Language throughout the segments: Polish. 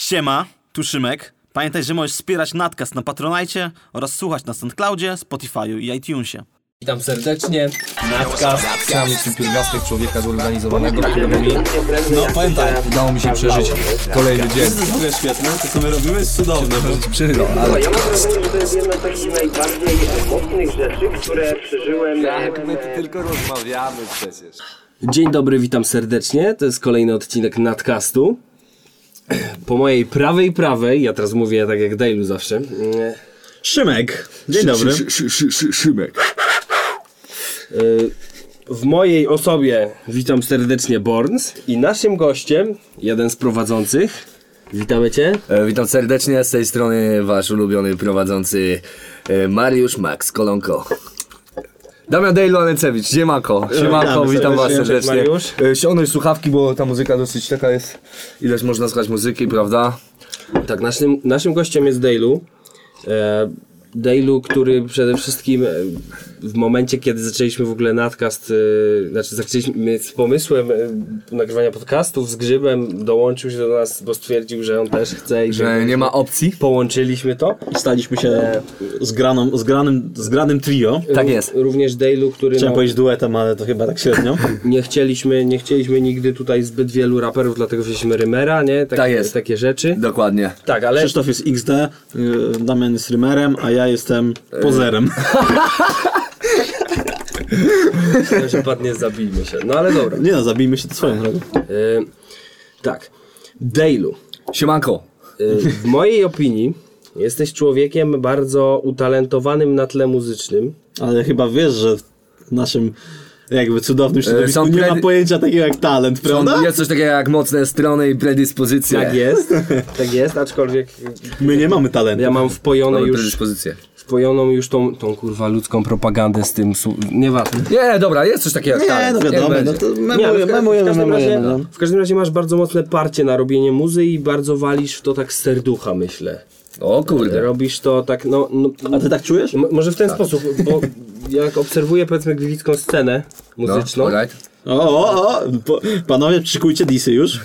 Siema, tu Szymek. Pamiętaj, że możesz wspierać Natcast na Patronajcie oraz słuchać na SoundCloudzie, Spotify'u i iTunesie. Witam serdecznie. Nadcast. Sam jestem pierwiastek człowieka zorganizowanego, którego mi No, powiem tak. udało mi się przeżyć kolejny dzień. To jest w ogóle świetne, to co my robimy jest cudowne. Przyro, ale Ja mam wrażenie, że to jest jedna z takich najbardziej mocnych rzeczy, które przeżyłem. Tak, my tu tylko rozmawiamy przecież. Dzień dobry, witam serdecznie. To jest kolejny odcinek Nadcastu. Po mojej prawej prawej, ja teraz mówię tak jak Dailu zawsze. mm, Szymek, dzień dobry. Szymek. y, W mojej osobie witam serdecznie Borns i naszym gościem, jeden z prowadzących. Witamy cię. E, witam serdecznie, z tej strony wasz ulubiony prowadzący e, Mariusz Max Kolonko. Damian Dejlo Alecewicz, siemanko, siemanko, witam was serdecznie. Ściągnąć słuchawki, bo ta muzyka dosyć taka jest, ileś można słuchać muzyki, prawda? Tak, naszym, naszym gościem jest Dailu. E, Dailu, który przede wszystkim e, w momencie, kiedy zaczęliśmy w ogóle nadcast, e, znaczy zaczęliśmy z pomysłem e, nagrywania podcastów z Grzybem, dołączył się do nas, bo stwierdził, że on też chce i Że nie ma opcji? połączyliśmy to. Staliśmy się zgraną, zgranym, zgranym trio. Tak jest. Również Dailu, który Chciałem no, powiedzieć duetem, ale to chyba tak średnio. nie chcieliśmy, nie chcieliśmy nigdy tutaj zbyt wielu raperów, dlatego wzięliśmy Rymera, nie? Tak jest. Takie rzeczy. Dokładnie. Tak, ale Krzysztof jest XD, y, Damian jest rymerem, a ja jestem pozerem. że padnie zabijmy się. No ale dobra. Nie no, zabijmy się to swoją drogą. E, tak. Dailu. Siemanko. Y, W mojej opinii jesteś człowiekiem bardzo utalentowanym na tle muzycznym. Ale chyba wiesz, że w naszym jakby cudownym środowisku są nie ma pojęcia takiego jak talent, prawda? Jest coś takiego jak mocne strony i predyspozycje. Tak jest, tak jest, aczkolwiek My nie mamy talentu. ja mam wpojone Mamy już, predyspozycje. Wpojoną już tą, tą kurwa ludzką propagandę z tym, su- nieważne. Nie, dobra, jest coś takiego jak Nie, talent. no wiadomo, no to memujemy, w, ka- w, memujemy, każdym razie, no. w każdym razie masz bardzo mocne parcie na robienie muzy i bardzo walisz w to tak z serducha, myślę. O kurde. Robisz to tak, no... no A ty tak czujesz? m- może w ten sposób, bo jak obserwuję powiedzmy gliwicką scenę No, muzyczną, alright. O, o, o, panowie, szykujcie disy już.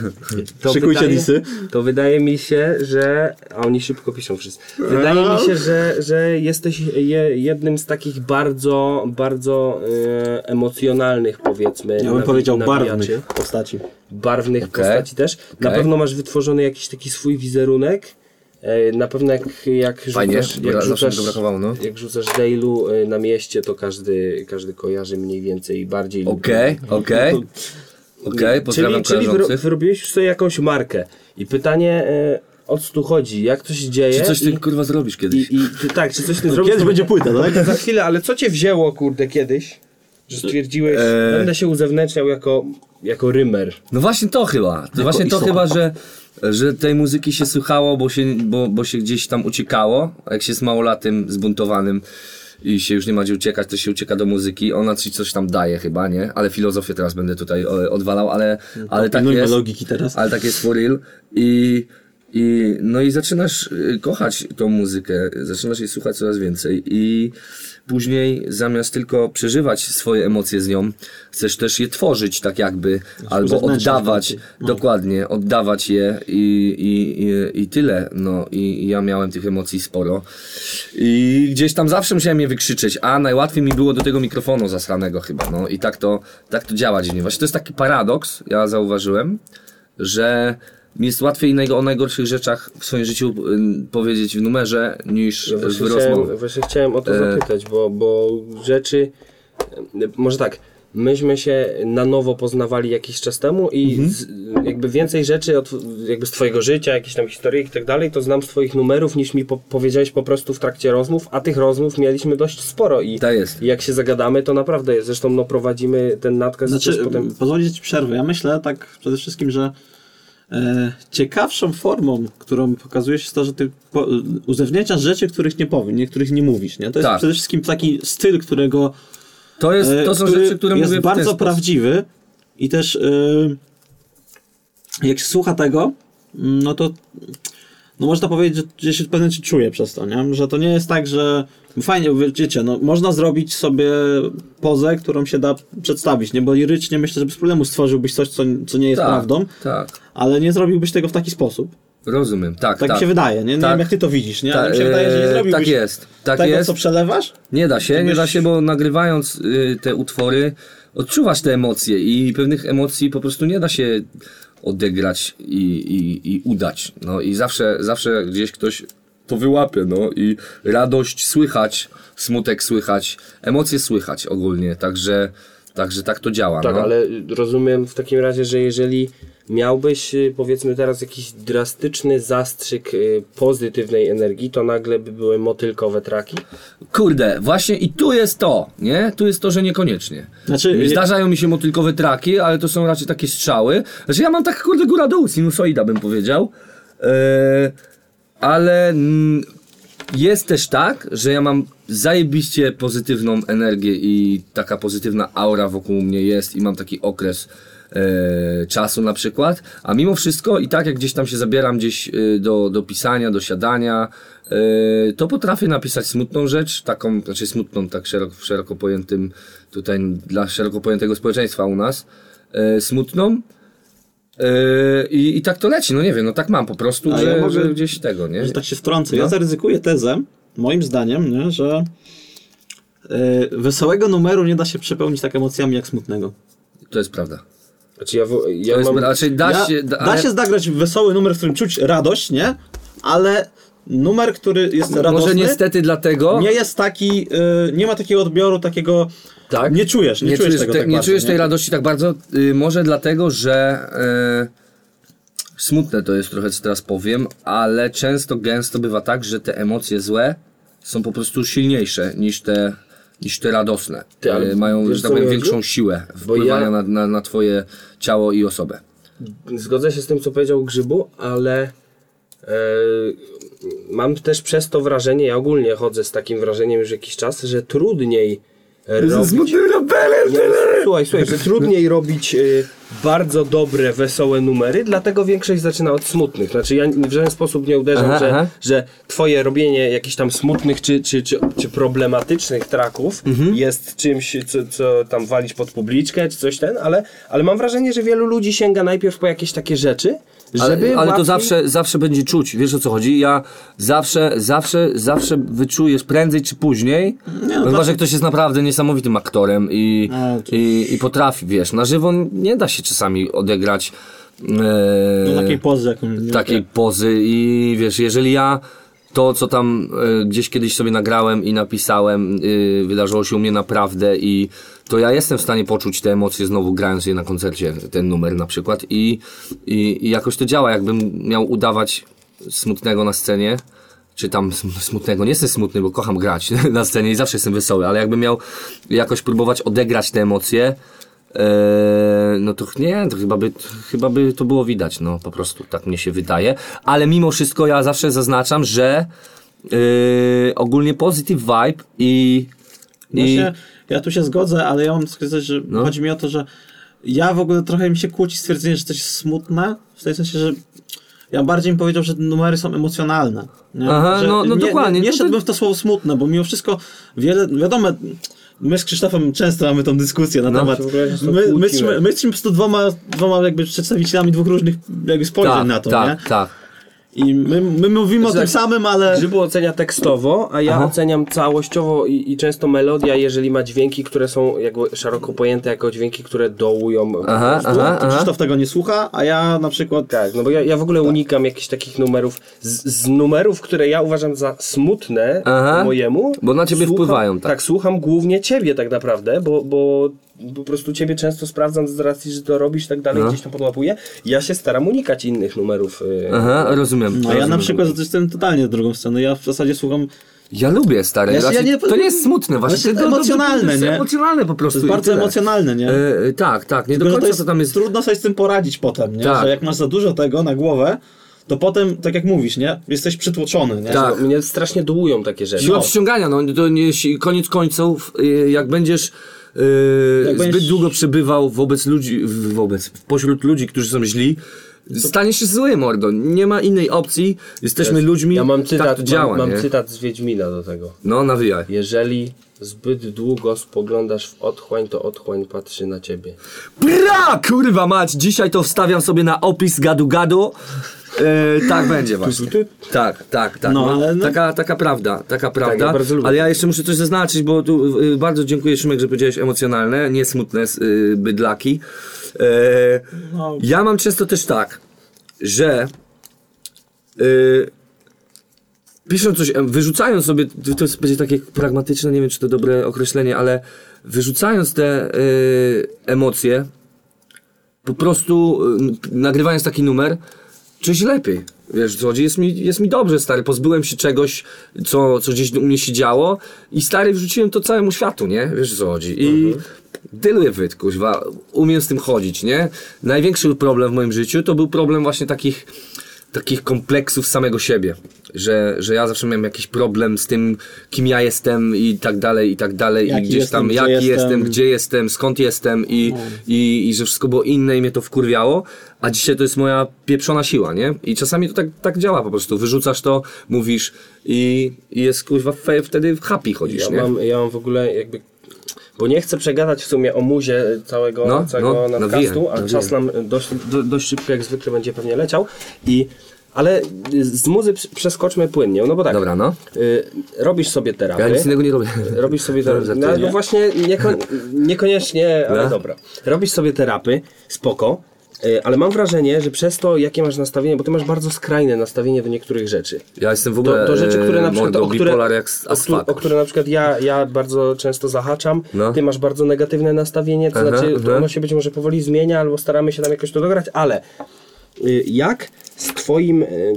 Szykujcie wydaje, disy. To wydaje mi się, że. A oni szybko piszą wszyscy. Wydaje mi się, że, że jesteś je, jednym z takich bardzo, bardzo e, emocjonalnych, powiedzmy. Ja bym powiedział nawijaczy. barwnych postaci. Barwnych Okej. postaci też. Na Okej. pewno masz wytworzony jakiś taki swój wizerunek. E, Na pewno jak, jak Fajnie, rzucasz, bo jak rzucasz, no. jak rzucasz Dailu e, na mieście, to każdy, każdy kojarzy mniej więcej bardziej lub Okej, okej. Okej, pozdrawiam czyli, czyli wyrobiłeś już sobie jakąś markę. I pytanie, e, o co tu chodzi? Jak to się dzieje? Czy coś ty I, kurwa zrobisz i, kiedyś? i, ty, tak, czy coś ty zrobisz? Kiedyś będzie płyta, tak? Za chwilę, ale co cię wzięło, kurde, kiedyś? Że stwierdziłeś, Eee. będę się uzewnętrzniał jako, jako rymer. No właśnie to chyba. To właśnie to chyba, że, że tej muzyki się słuchało, bo się, bo, bo się gdzieś tam uciekało. Jak się jest małolatem zbuntowanym i się już nie ma gdzie uciekać, to się ucieka do muzyki. Ona ci coś tam daje chyba, nie? Ale filozofię teraz będę tutaj e, odwalał, ale, ale tak jest. logiki teraz. Ale tak jest for real. I, i, no i zaczynasz y, kochać tą muzykę, zaczynasz jej słuchać coraz więcej i później zamiast tylko przeżywać swoje emocje z nią, chcesz też je tworzyć tak jakby, albo oddawać. No. dokładnie, oddawać je i, i, i, i tyle. No i, i ja miałem tych emocji sporo i gdzieś tam zawsze musiałem je wykrzyczeć, a najłatwiej mi było do tego mikrofonu zasranego chyba, no i tak to, tak to działa dziwnie. Właśnie to jest taki paradoks, ja zauważyłem, że mi jest łatwiej o najgorszych rzeczach w swoim życiu y, powiedzieć w numerze niż Ja w właśnie, rozmowie. chciałem, właśnie chciałem o to E. zapytać, bo, bo rzeczy, e, może tak, myśmy się na nowo poznawali jakiś czas temu i Mhm. z, jakby więcej rzeczy od, jakby z twojego życia, jakieś tam historii i tak dalej, to znam z twoich numerów niż mi po, powiedziałeś po prostu w trakcie rozmów, a tych rozmów mieliśmy dość sporo i Tak jest. i jak się zagadamy, to naprawdę jest. Zresztą no, prowadzimy ten nadkaz Znaczy, potem... pozwolicie ci przerwę. Ja myślę tak przede wszystkim, że ciekawszą formą, którą pokazujesz jest to, że ty po, uzewnętrzasz rzeczy, których nie powiesz, niektórych nie mówisz. Nie? To jest Tak. przede wszystkim taki styl, którego To, jest, e, to są rzeczy, które jest mówię bardzo prawdziwy i też e, jak się słucha tego, mm, no to no można powiedzieć, że, że się pewnie się czuje przez to, nie? Że to nie jest tak, że fajnie, wiecie, no można zrobić sobie pozę, którą się da przedstawić, nie? Bo lirycznie myślę, że bez problemu stworzyłbyś coś, co, co nie jest Tak, prawdą, tak. ale nie zrobiłbyś tego w taki sposób. Rozumiem, tak, Tak, tak. mi się wydaje, nie? Nie Tak. wiem jak ty to widzisz, nie? Ale mi się wydaje, że nie e, zrobiłbyś Tak jest, tak tego, jest. co przelewasz? Nie da się, nie byś- da się, bo nagrywając y, te utwory odczuwasz te emocje i pewnych emocji po prostu nie da się odegrać i, i, i udać. No i zawsze, zawsze gdzieś ktoś to wyłapie, no i radość słychać, smutek słychać, emocje słychać ogólnie, także, także tak to działa. Tak, no. ale rozumiem w takim razie, że jeżeli miałbyś y, powiedzmy teraz jakiś drastyczny zastrzyk y, pozytywnej energii, to nagle by były motylkowe traki? Kurde, właśnie i tu jest to, nie? Tu jest to, że niekoniecznie. Znaczy, Zdarzają mi się motylkowe traki, ale to są raczej takie strzały. Znaczy ja mam tak kurde góra dół, sinusoida bym powiedział. Eee, ale mm, jest też tak, że ja mam zajebiście pozytywną energię i taka pozytywna aura wokół mnie jest i mam taki okres e, czasu na przykład, a mimo wszystko i tak jak gdzieś tam się zabieram gdzieś e, do, do pisania, do siadania, e, to potrafię napisać smutną rzecz, taką, znaczy smutną tak szeroko, szeroko pojętym tutaj dla szeroko pojętego społeczeństwa u nas, e, smutną, e, i, I tak to leci, no nie wiem, no tak mam po prostu, A że, ja mogę- że gdzieś tego, nie? że tak się wtrącę. No. Ja zaryzykuję tezę, moim zdaniem, nie, że e, wesołego numeru nie da się przepełnić tak emocjami jak smutnego. To jest prawda. Znaczy ja, w- ja To jest, mam... raczej da Ja, się... da ale- się zagrać wesoły numer, w którym czuć radość, nie? Ale numer, który jest radosny, Może niestety dlatego... nie jest taki, y, nie ma takiego odbioru, takiego, Tak? nie czujesz, nie, nie czujesz tego te, tak nie bardzo, czujesz nie? tej radości tak bardzo, y, może dlatego, że y, smutne to jest trochę, co teraz powiem, ale często, gęsto bywa tak, że te emocje złe są po prostu silniejsze niż te, niż te radosne. Ty, ale Y, mają, że tak powiem, większą siłę wpływania ja- na, na, na twoje ciało i osobę. Zgodzę się z tym, co powiedział Grzybu, ale e, mam też przez to wrażenie, ja ogólnie chodzę z takim wrażeniem już jakiś czas, że trudniej robić... Słuchaj, słuchaj, że trudniej robić y, bardzo dobre, wesołe numery, dlatego większość zaczyna od smutnych. Znaczy ja w żaden sposób nie uderzam, Aha, że, aha. że twoje robienie jakichś tam smutnych czy, czy, czy, czy problematycznych traków Mhm. jest czymś, co, co tam walić pod publiczkę, czy coś ten, ale, ale mam wrażenie, że wielu ludzi sięga najpierw po jakieś takie rzeczy, Ale, ale to zawsze, zawsze będzie czuć, wiesz o co chodzi? Ja zawsze, zawsze, zawsze wyczujesz prędzej czy później, no chyba, to- że ktoś jest naprawdę niesamowitym aktorem i, i, i potrafi, wiesz, na żywo nie da się czasami odegrać e, No, takiej pozy, nie takiej pozy i wiesz, jeżeli ja to, co tam e, gdzieś kiedyś sobie nagrałem i napisałem, e, wydarzyło się u mnie naprawdę i to ja jestem w stanie poczuć te emocje znowu grając je na koncercie, ten numer na przykład. I, i, i jakoś to działa, jakbym miał udawać smutnego na scenie, czy tam sm- smutnego, nie jestem smutny, bo kocham grać na scenie i zawsze jestem wesoły, ale jakbym miał jakoś próbować odegrać te emocje, Eee, no to nie, to chyba by, chyba by to było widać, no po prostu tak mnie się wydaje. Ale mimo wszystko ja zawsze zaznaczam, że eee, ogólnie positive vibe i, i ja tu się zgodzę, ale ja mam coś, że no. chodzi mi o to, że ja w ogóle trochę mi się kłóci stwierdzenie, że coś jest smutne, w tej sensie, że ja bardziej bym powiedział, że numery są emocjonalne. Nie? Aha, że no, no nie, dokładnie. Nie, no nie szedłbym w to słowo smutne, bo mimo wszystko wiele, wiadomo, my z Krzysztofem często mamy tą dyskusję na no, temat. My, my, my jesteśmy po prostu dwoma, dwoma jakby przedstawicielami dwóch różnych jakby spojrzeń tak, na to. Tak, nie? tak. I my, my mówimy o Znaczy tym tak, samym, ale... Grzybu ocenia tekstowo, a ja Aha. oceniam całościowo i, i często melodia, jeżeli ma dźwięki, które są jakby szeroko pojęte jako dźwięki, które dołują. Aha, aha, To aha. Krzysztof tego nie słucha, a ja na przykład... Tak, no bo ja, ja w ogóle unikam jakichś takich numerów, z, z numerów, które ja uważam za smutne Aha. mojemu. Bo na ciebie wpływają, tak. Tak, słucham głównie ciebie tak naprawdę, bo, bo po prostu ciebie często sprawdzam z racji, że to robisz i tak dalej, No. gdzieś tam podłapuję. Ja się staram unikać innych numerów. y, Aha, rozumiem. No ja rozumiem. na przykład jestem totalnie drugą sceną. Ja w zasadzie słucham. Ja lubię stare. Ja się- właśnie, ja nie- to nie jest smutne, właśnie. Właśnie to, to, to, emocjonalne, to jest nie? emocjonalne po To prostu. jest i bardzo emocjonalne, nie? E, e, tak, tak. Nie do Tylko, że końca to jest, to tam jest. trudno sobie z tym poradzić potem, nie? Tak. Że jak masz za dużo tego na głowę, to potem, tak jak mówisz, nie? Jesteś przytłoczony, nie? Tak. Mnie strasznie dołują takie rzeczy. Siła przyciągania, no to nie, koniec końców, y, jak będziesz y, Jak zbyt będziesz- długo przebywał wobec ludzi, wobec, pośród ludzi, którzy są źli, staniesz się zły, mordo. Nie ma innej opcji, jesteśmy ludźmi, Ja mam cytat, tak działa, mam, mam cytat z Wiedźmina do tego. No, nawijaj. Jeżeli zbyt długo spoglądasz w otchłań, to otchłań patrzy na ciebie. Bra! Kurwa mać, dzisiaj to wstawiam sobie na opis gadu gadu. E, tak będzie właśnie. Tak, tak, tak. No, ale no- Taka, taka prawda, taka prawda. ja bardzo lubię. ale ja jeszcze muszę coś zaznaczyć, bo tu y, bardzo dziękuję Szymek, że powiedziałeś emocjonalne, nie smutne y, bydlaki. E, No. Ja mam często też tak, że y, pisząc coś, wyrzucając sobie, to jest będzie takie pragmatyczne, nie wiem czy to dobre określenie, ale wyrzucając te y, emocje, po prostu nagrywając taki numer, się lepiej. Wiesz, co? Jest mi, jest mi dobrze, stary. Pozbyłem się czegoś, co, co gdzieś u mnie się działo i stary, wrzuciłem to całemu światu, nie? Wiesz, co chodzi? I dyluję wyd, kuźwa. Umiem z tym chodzić, nie? Największy problem w moim życiu to był problem właśnie takich takich kompleksów samego siebie, że, że ja zawsze miałem jakiś problem z tym, kim ja jestem i tak dalej, i tak dalej, Jaki i gdzieś jestem, tam, gdzie jaki jestem, jestem. gdzie jestem, skąd jestem i, i, i że wszystko było inne i mnie to wkurwiało, a dzisiaj to jest moja pieprzona siła, nie? I czasami to tak, tak działa po prostu, wyrzucasz to, mówisz i, i jest kuźwa wtedy w happy chodzisz, Ja nie? mam, ja mam w ogóle jakby. Bo nie chcę przegadać w sumie o muzie całego, No, całego no, nadcastu, nawijaj, a czas nam dość, do, dość szybko jak zwykle będzie pewnie leciał. I, ale z muzy prz- przeskoczmy płynnie, no bo tak. Dobra, no. Y, robisz sobie terapię. Ja nic innego nie robię. Robisz sobie terapię. No, no właśnie, nieko, niekoniecznie, ale No. dobra. Robisz sobie terapy, spoko. Y, Ale mam wrażenie, że przez to, jakie masz nastawienie, bo ty masz bardzo skrajne nastawienie do niektórych rzeczy. Ja jestem w Do, ogóle do rzeczy, które na e, przykład, o które, jak o, o które na przykład ja, ja bardzo często zahaczam, No. ty masz bardzo negatywne nastawienie, to Aha, znaczy to aha. ono się być może powoli zmienia, albo staramy się tam jakoś to dograć, ale y, jak z twoim, y,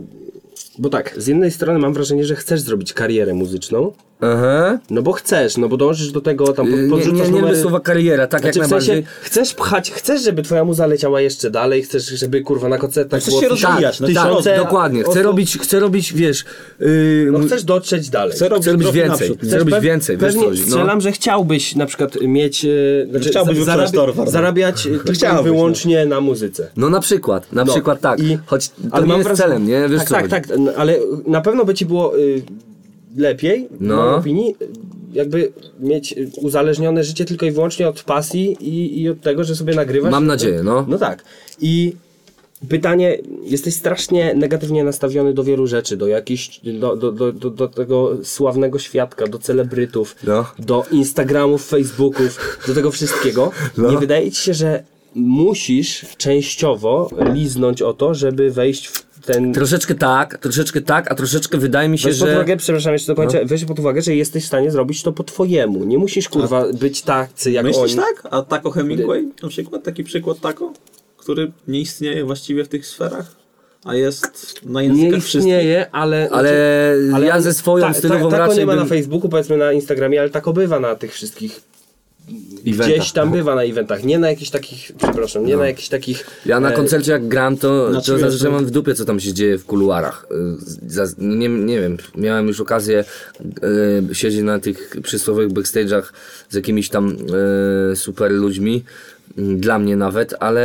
bo tak, z jednej strony mam wrażenie, że chcesz zrobić karierę muzyczną, Aha. no bo chcesz, no bo dążysz do tego, tam pod, Nie, podrzucasz nie, nie lubię numery. słowa kariera, tak Znaczy, jak w sensie, najbardziej. chcesz pchać, chcesz, żeby twoja muza leciała jeszcze dalej, chcesz, żeby kurwa na koncertach Chcesz było się rozwijać, no Tak, tysiące dokładnie. Chcę osób. robić, chcę robić, wiesz... Yy, No chcesz dotrzeć dalej. Chcę robić chcę robić więcej. naprzód. Chcę robić więcej, wiesz co Pewnie chodzi, no. strzelam, że chciałbyś na przykład mieć, e, znaczy chciałbyś za- wyprzedać tor Warner. zarabiać e, tylko chciałbyś, wyłącznie na muzyce. No na przykład, na No. przykład tak. I- Choć to ale nie mam jest celem, nie? Wiesz tak, co tak, tak, ale na pewno by ci było lepiej, w No. mojej opinii, jakby mieć uzależnione życie tylko i wyłącznie od pasji i, i od tego, że sobie nagrywasz. Mam nadzieję, no. No tak. I pytanie, jesteś strasznie negatywnie nastawiony do wielu rzeczy, do jakichś, do, do, do, do, do tego sławnego świadka, do celebrytów, No. do Instagramów, Facebooków, do tego wszystkiego. No. Nie wydaje ci się, że musisz częściowo liznąć o to, żeby wejść w ten... Troszeczkę tak, troszeczkę tak, a troszeczkę wydaje mi się, Weź pod że... uwagę, przepraszam, jeszcze dokończę, weź pod uwagę, że jesteś w stanie zrobić to po twojemu. Nie musisz, kurwa, być tacy jak Myślisz oni. tak? A Taco Hemingway na przykład? Taki przykład Taco? Który nie istnieje właściwie w tych sferach? A jest na Nie językach wszystkich? istnieje, ale... Ale, ale ja ze swoją ta, stylową ta, tako raczej nie ma bym... na Facebooku, powiedzmy na Instagramie, ale tako bywa na tych wszystkich eventach. Gdzieś tam bywa na eventach, nie na jakichś takich, przepraszam, nie na jakichś takich... Ja na e, koncercie jak gram, to, Znaczy, to znaczy, że no- mam w dupie, co tam się dzieje w kuluarach. Za- no Nie, nie wiem, miałem już okazję y, siedzieć na tych przysłowych backstage'ach z jakimiś tam super ludźmi, dla mnie nawet, ale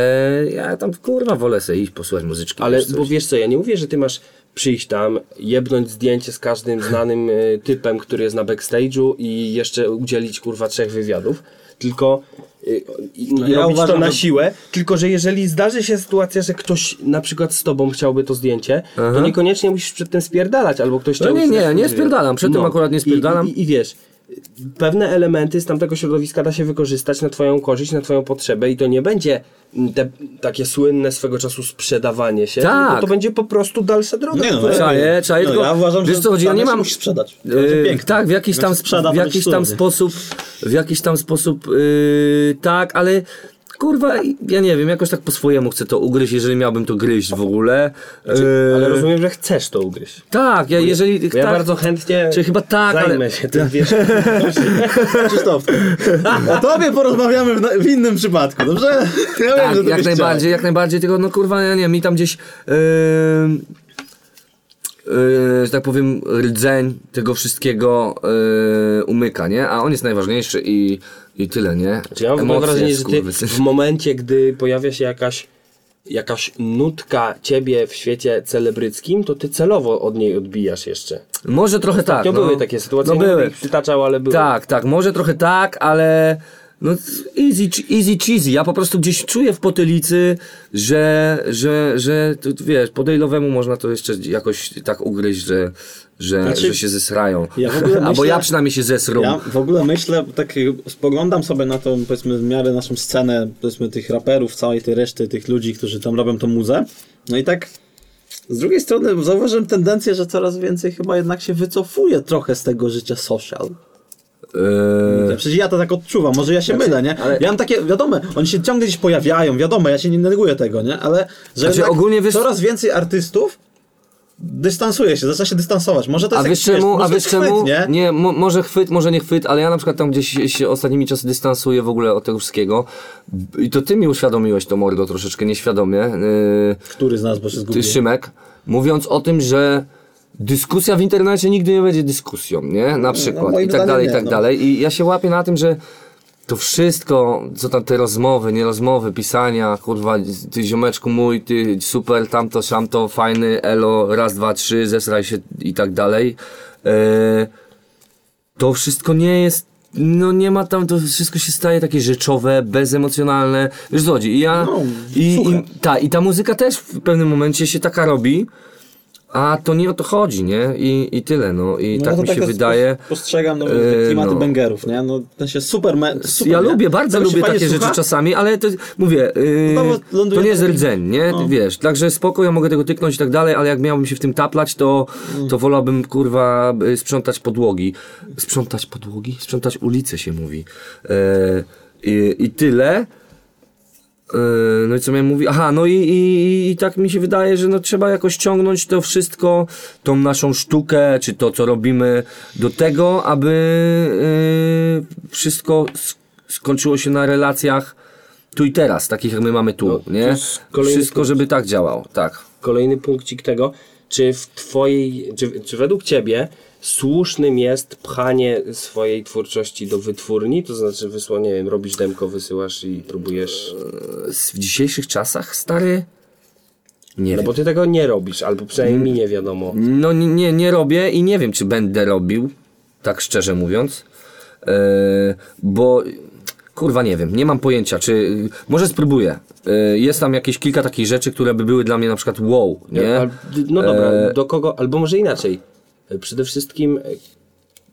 ja tam kurwa wolę sobie iść posłuchać muzyczki. Ale bo wiesz co, ja nie mówię, że ty masz przyjść tam, jebnąć zdjęcie z każdym znanym e, typem, który jest na backstage'u i jeszcze udzielić kurwa trzech wywiadów, tylko i, i ja robić uważam, to na że- siłę, tylko że jeżeli zdarzy się sytuacja, że ktoś na przykład z tobą chciałby to zdjęcie, to Aha. niekoniecznie musisz przed tym spierdalać, albo ktoś No nie, nie, nie spierdalam, przed tym akurat nie spierdalam. I, i, I wiesz, pewne elementy z tamtego środowiska da się wykorzystać na twoją korzyść, na twoją potrzebę i to nie będzie te, takie słynne swego czasu sprzedawanie się, Tak. tylko to będzie po prostu dalsza droga. Nie no, Czaję, czaję, no, tylko- ja uważam, wiesz że co chodzi, ja nie mam- musisz sprzedać. Yy, tak, w jakiś Jak tam, się sprzeda, w jakiś tam sposób, w jakiś tam sposób, yy, tak, ale kurwa, ja nie wiem, jakoś tak po swojemu chcę to ugryźć, jeżeli miałbym to gryźć w ogóle. Yy, Ale rozumiem, że chcesz to ugryźć. Tak, ja jeżeli, Bo tak, ja bardzo chętnie czy chyba tak, zajmę ale, się tym, wiesz. Krzysztof, o tobie porozmawiamy w, na- w innym przypadku, dobrze? Ja wiem, tak, ty jak najbardziej, jak najbardziej, tylko no kurwa, ja nie wiem, mi tam gdzieś, yy, yy, że tak powiem, rdzeń tego wszystkiego yy, umyka, nie? A on jest najważniejszy i, i tyle, nie? Czy ja mam Emocje, wrażenie, że ty w momencie, gdy pojawia się jakaś jakaś nutka ciebie w świecie celebryckim, to ty celowo od niej odbijasz jeszcze. Może trochę tak. To no. były takie sytuacje, No były. ich przytaczał, ale były. Tak, tak, może trochę tak, ale No easy, easy cheesy. Ja po prostu gdzieś czuję w potylicy, że, że, że to, wiesz, po Dale'owemu można to jeszcze jakoś tak ugryźć, że, że, Znaczy, że się zesrają. ja ogóle Albo myślę- ja przynajmniej się zesrą. Ja w ogóle myślę, tak spoglądam sobie na tą, powiedzmy, w miarę naszą scenę, powiedzmy, tych raperów, całej tej reszty, tych ludzi, którzy tam robią tą muzę. No i tak z drugiej strony zauważyłem tendencję, że coraz więcej chyba jednak się wycofuje trochę z tego życia social. Eee, Przecież ja to tak odczuwam, może ja się mylę, nie? Ja mam takie, wiadomo, oni się ciągle gdzieś pojawiają, wiadomo, ja się nie neguję tego, nie? Ale że Znaczy, ogólnie wiesz- coraz więcej artystów dystansuje się, zaczyna się dystansować. Może to A jest wiesz jak, czemu? może A wiesz chwyt, czemu? nie? Nie, mo, może chwyt, może nie chwyt, ale ja na przykład tam gdzieś się ostatnimi czasy dystansuję w ogóle od tego wszystkiego. I to ty mi uświadomiłeś to mordo troszeczkę nieświadomie. Yy, Który z nas, bo się ty? Szymek, mówiąc o tym, że dyskusja w internecie nigdy nie będzie dyskusją, nie? Na przykład. moim I tak dalej, i tak no. dalej. I ja się łapię na tym, że to wszystko, co tam te rozmowy, nie rozmowy, pisania, kurwa, ty ziomeczku mój, ty super, tamto, szamto, fajny, elo, raz, dwa, trzy, zesraj się i tak dalej. E, to wszystko nie jest, no nie ma tam, to wszystko się staje takie rzeczowe, bezemocjonalne. Wiesz chodzi? I ja, No, i, i, ta, i ta muzyka też w pewnym momencie się taka robi, a to nie o to chodzi, nie? I, i tyle, no. I No tak mi się to wydaje. Postrzegam no, E, te klimaty no. bangerów, nie? No, ten się super, me, super ja nie? lubię, bardzo się lubię takie słucha? rzeczy czasami, ale to mówię, yy, to nie jest rdzeń, nie? No. Wiesz, także spoko, ja mogę tego tyknąć i tak dalej, ale jak miałbym się w tym taplać, to, Mm. to wolałbym, kurwa, y, sprzątać podłogi. Sprzątać podłogi? Sprzątać ulice się mówi. Yy, i, I tyle. Yy, No i co miałem mówić? Aha, no i, i, i tak mi się wydaje, że no trzeba jakoś ciągnąć to wszystko, tą naszą sztukę, czy to, co robimy, do tego, aby yy, wszystko sk- skończyło się na relacjach tu i teraz, takich jak my mamy tu, No, nie? Wszystko, punkt. żeby tak działało, tak. Kolejny punkcik tego, czy w twojej, czy, czy według ciebie słusznym jest pchanie swojej twórczości do wytwórni, to znaczy wysłanie, nie wiem, robisz demko, wysyłasz i próbujesz... W dzisiejszych czasach, stary, nie No wiem. bo ty tego nie robisz, albo przynajmniej mi nie wiadomo. No nie, nie, nie robię i nie wiem, czy będę robił, tak szczerze mówiąc, e, bo kurwa nie wiem, nie mam pojęcia, czy może spróbuję. E, jest tam jakieś kilka takich rzeczy, które by były dla mnie na przykład wow, nie? No dobra, E, do kogo, albo może inaczej. Przede wszystkim,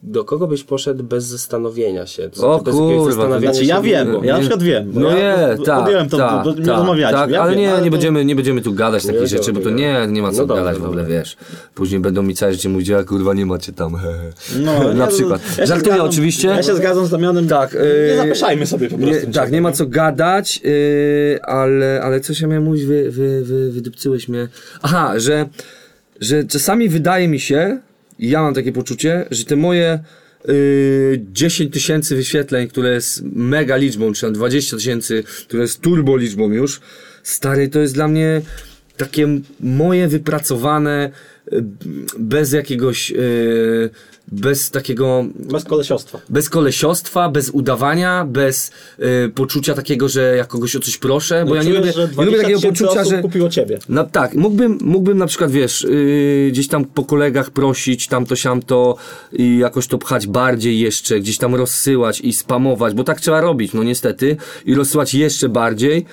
do kogo byś poszedł bez zastanowienia się? Co, O bez kurwa, Znaczy się ja wiem, ja na przykład wiem. No ja nie, tak, Podjąłem to, tak, to, nie tak, tak, ja ale wiem, nie, nie, to- będziemy, nie będziemy tu gadać takich Nie rzeczy, bo to nie, nie ma co No dobra, gadać w ogóle, dobra. wiesz. Później będą mi całe życie mówić, a kurwa nie macie tam. No, na ja- przykład. ja się Żartuję zgadzam- oczywiście. Ja się zgadzam z Damianem. Tak. Nie yy, zapraszajmy sobie po prostu. Nie, tak, nie ma co gadać, yy, ale, ale coś ja miałem mówić, wy, wy, wy, wydupcyłeś mnie. Aha, że, że czasami wydaje mi się, ja mam takie poczucie, że te moje yy, 10 tysięcy wyświetleń, które jest mega liczbą, czy tam 20 tysięcy, które jest turbo liczbą już, stary, to jest dla mnie takie moje wypracowane, yy, bez jakiegoś, yy, bez takiego Bez kolesiostwa. bez kolesiostwa, bez udawania, bez y, poczucia takiego, że ja kogoś o coś proszę, bo ja nie Czujesz, lubię, że nie lubię 20 takiego poczucia, że... kupiło ciebie. No tak, mógłbym, mógłbym na przykład, wiesz, yy, gdzieś tam po kolegach prosić, tamto, siamto i jakoś to pchać bardziej jeszcze, gdzieś tam rozsyłać i spamować, bo tak trzeba robić, no niestety, i rozsyłać jeszcze bardziej,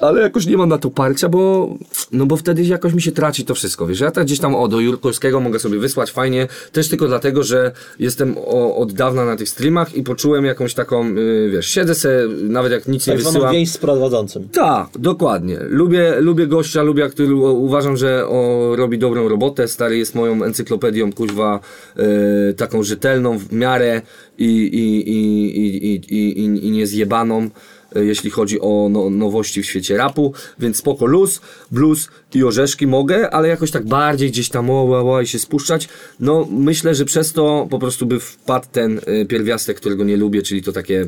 ale jakoś nie mam na to parcia, bo, no bo wtedy jakoś mi się traci to wszystko, wiesz, ja tak gdzieś tam, o, do Jurkowskiego mogę sobie wysłać fajnie, też tylko dlatego, że jestem o, od dawna na tych streamach i poczułem jakąś taką, yy, wiesz, siedzę se, nawet jak nic nie Tak zwaną wysyłam. więź z prowadzącym. Tak, dokładnie. Lubię, lubię gościa, lubię, który uważam, że o, robi dobrą robotę. Stary jest moją encyklopedią, kuźwa, e, taką rzetelną w miarę i, i, i, i, i, i, i, i niezjebaną, jeśli chodzi o no, nowości w świecie rapu, więc spoko luz, blues i orzeszki mogę, ale jakoś tak bardziej gdzieś tam o, i się spuszczać. No, myślę, że przez to po prostu by wpadł ten e, pierwiastek, którego nie lubię, czyli to takie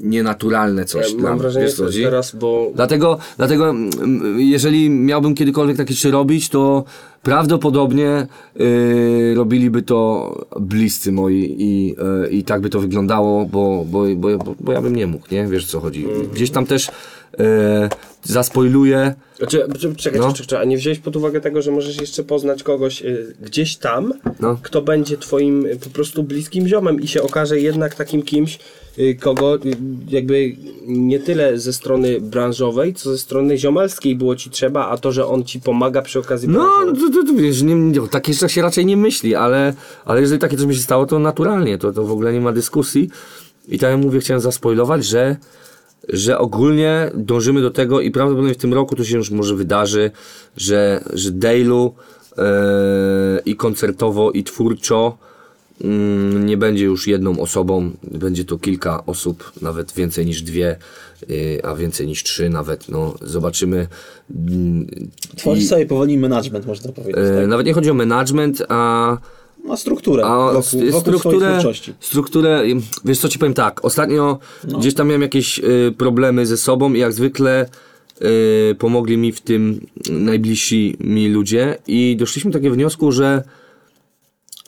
nienaturalne coś. Ja dla mam wrażenie, Wiesz, co teraz, bo Dlatego, dlatego mm, jeżeli miałbym kiedykolwiek takie rzeczy robić, to prawdopodobnie yy, robiliby to bliscy moi i, yy, i tak by to wyglądało, bo, bo, bo, bo, bo ja bym nie mógł, nie? Wiesz o co chodzi. Gdzieś tam też e, zaspoiluję. Znaczy, czy- czekaj, No. czekaj, czekaj, a nie wziąłeś pod uwagę tego, że możesz jeszcze poznać kogoś y, gdzieś tam, No. kto będzie twoim y, po prostu bliskim ziomem i się okaże jednak takim kimś, y, kogo y, jakby nie tyle ze strony branżowej, co ze strony ziomalskiej było ci trzeba, a to, że on ci pomaga przy okazji No, to, to, to, wiesz, nie, nie, takie rzeczy się raczej nie myśli, ale, ale jeżeli takie coś by się stało, to naturalnie, to, to w ogóle nie ma dyskusji. I tak jak mówię, chciałem zaspoilować, że, że ogólnie dążymy do tego i prawdopodobnie w tym roku to się już może wydarzy, że, że Dale'u e, i koncertowo i twórczo mm, nie będzie już jedną osobą, będzie to kilka osób, nawet więcej niż dwie, y, a więcej niż trzy nawet, no zobaczymy. Mm, Tworzysz i- sobie powoli management, można powiedzieć. E, tak? Nawet nie chodzi o management, a, Ma strukturę a wokół, wokół strukturę, strukturę. Wiesz co ci powiem tak, ostatnio No. gdzieś tam miałem jakieś y, problemy ze sobą i jak zwykle y, pomogli mi w tym najbliżsi mi ludzie i doszliśmy do takiego wniosku, że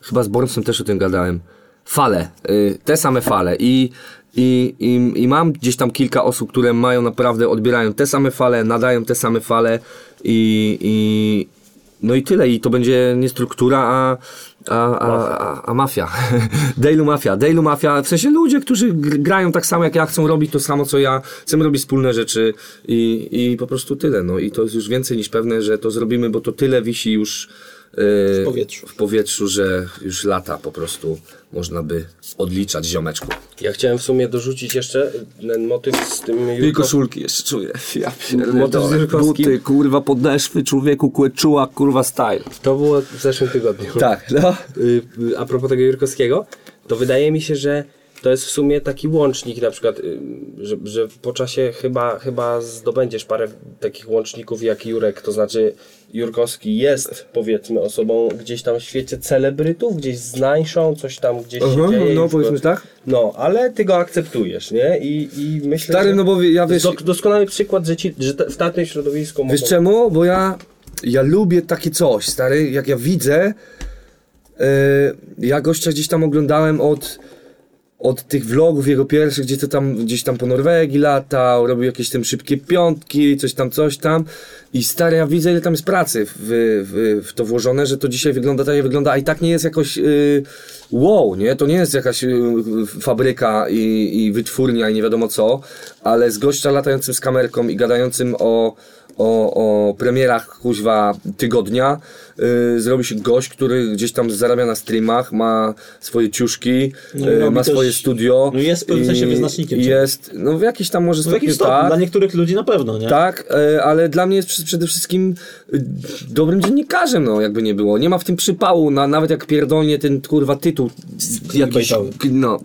chyba z Bornsem też o tym gadałem. Fale, y, te same fale i, i, i, i mam gdzieś tam kilka osób, które mają naprawdę, odbierają te same fale, nadają te same fale i, i no i tyle i to będzie nie struktura, a, a, a, a, a mafia. Dailu Mafia. Dailu Mafia, w sensie ludzie, którzy gr- grają tak samo jak ja, chcą robić to samo co ja, chcemy robić wspólne rzeczy i, i po prostu tyle. No i to jest już więcej niż pewne, że to zrobimy, bo to tyle wisi już w powietrzu. w powietrzu, że już lata po prostu można by odliczać ziomeczku. Ja chciałem w sumie dorzucić jeszcze ten motyw z tym I Jurko... koszulki jeszcze czuję. Ja Motyw z Jurkowskim. Buty, kurwa, podeszwy, człowieku, kłeczuła, kurwa, style. To było w zeszłym tygodniu. Tak, no. Y, y, a propos tego Jurkowskiego, to wydaje mi się, że to jest w sumie taki łącznik na przykład, y, że, że po czasie chyba, chyba zdobędziesz parę takich łączników jak Jurek, to znaczy Jurkowski jest powiedzmy osobą gdzieś tam w świecie celebrytów, gdzieś znańszą, coś tam gdzieś się Aha, dzieje. no, powiedzmy tak. No, ale ty go akceptujesz, nie? I, i myślę, Stary, że no bo ja wiesz... do, doskonały przykład, że, ci, że w takim środowisku Wiesz mogą... czemu? Bo ja, ja lubię takie coś, stary, jak ja widzę, yy, ja gościa gdzieś tam oglądałem od, od tych vlogów jego pierwszych, gdzie to tam gdzieś tam po Norwegii latał, robił jakieś tam szybkie piątki, coś tam, coś tam i stary, ja widzę ile tam jest pracy w, w, w to włożone, że to dzisiaj wygląda tak jak wygląda, a i tak nie jest jakoś yy, wow, nie? To nie jest jakaś yy, fabryka i, i wytwórnia i nie wiadomo co, ale z gościa latającym z kamerką i gadającym o o, o premierach kuźwa tygodnia yy, zrobi się gość, który gdzieś tam zarabia na streamach, ma swoje ciuszki, No robi ma też- swoje studio. no jest w pewnym sensie wyznacznikiem. Jest, no w jakiś tam może No stopniu stopniu, tak. dla niektórych ludzi na pewno, nie? Tak, e, ale dla mnie jest przede wszystkim y, dobrym dziennikarzem, no jakby nie było. Nie ma w tym przypału, na, nawet jak pierdolnie ten kurwa tytuł jakiś, no.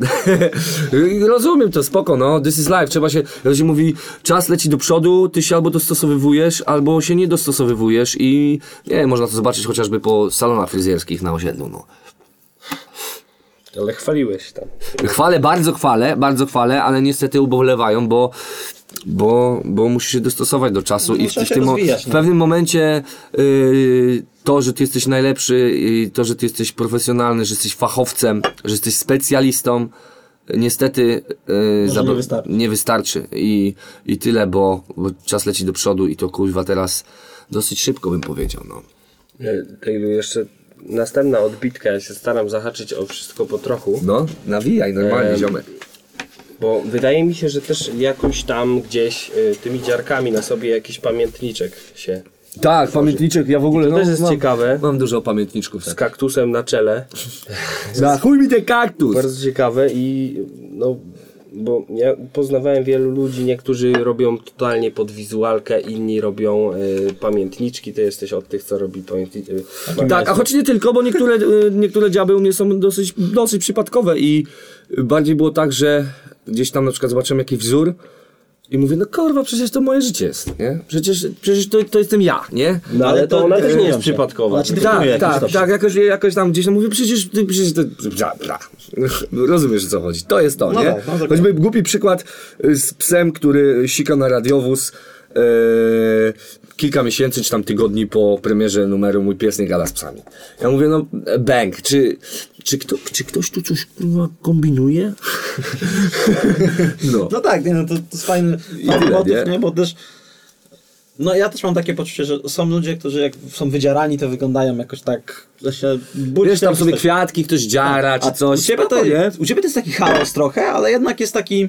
Rozumiem to, spoko, no, this is life, trzeba się, się mówi, czas leci do przodu, ty się albo dostosowywujesz, albo się nie dostosowywujesz i nie, można to zobaczyć chociażby po salonach fryzjerskich na osiedlu, no. Ale chwaliłeś tam. Chwalę, bardzo chwalę, bardzo chwalę, ale niestety ubolewają, bo, bo, bo musisz się dostosować do czasu No, i w, w, tym, rozwijać, w no. pewnym momencie y, to, że ty jesteś najlepszy, y, to, że ty jesteś profesjonalny, że jesteś fachowcem, że jesteś specjalistą, niestety y, za- nie wystarczy. nie wystarczy I, i tyle, bo, bo czas leci do przodu i to kurwa teraz dosyć szybko bym powiedział, no. Tejlu, jeszcze następna odbitka, ja się staram zahaczyć o wszystko po trochu. No, nawijaj normalnie, Em, ziomek. Bo wydaje mi się, że też jakoś tam gdzieś y, tymi dziarkami na sobie jakiś pamiętniczek się Tak, pamiętniczek, ja w ogóle To no, też jest mam, ciekawe. Mam dużo pamiętniczków. z Tak. kaktusem na czele. Za chuj mi ten kaktus! Bardzo ciekawe i no, bo ja poznawałem wielu ludzi, niektórzy robią totalnie pod wizualkę, inni robią y, pamiętniczki, ty jesteś od tych, co robi pamiętniczki. Y, Tak, a choć nie tylko, bo niektóre, y, niektóre działy u mnie są dosyć, dosyć przypadkowe i bardziej było tak, że gdzieś tam na przykład zobaczyłem jakiś wzór i mówię, no kurwa, przecież to moje życie jest, nie? Przecież, przecież to, to jestem ja, nie? No ale to ona też nie jest przypadkowa. Znaczy, Tak, tak, stopniu. tak, jakoś, jakoś tam gdzieś tam mówię, przecież, ty, przecież to, bla, bla. rozumiesz o co chodzi, to jest to, No nie? tak, no dokładnie. Choćby głupi przykład y, z psem, który sika na radiowóz, yy, kilka miesięcy czy tam tygodni po premierze numeru Mój pies nie gada z psami. Ja mówię, no bank, czy, czy, kto, czy ktoś tu coś kurwa kombinuje? no. No tak, nie, no to, to jest fajny, fajny motyw, nie? nie? Bo też no ja też mam takie poczucie, że są ludzie, którzy jak są wydzierani, to wyglądają jakoś tak, że się budzi Wiesz, tam sobie kwiatki, ktoś dziara, czy A coś. U ciebie, to, nie? u ciebie to jest taki chaos trochę, ale jednak jest taki,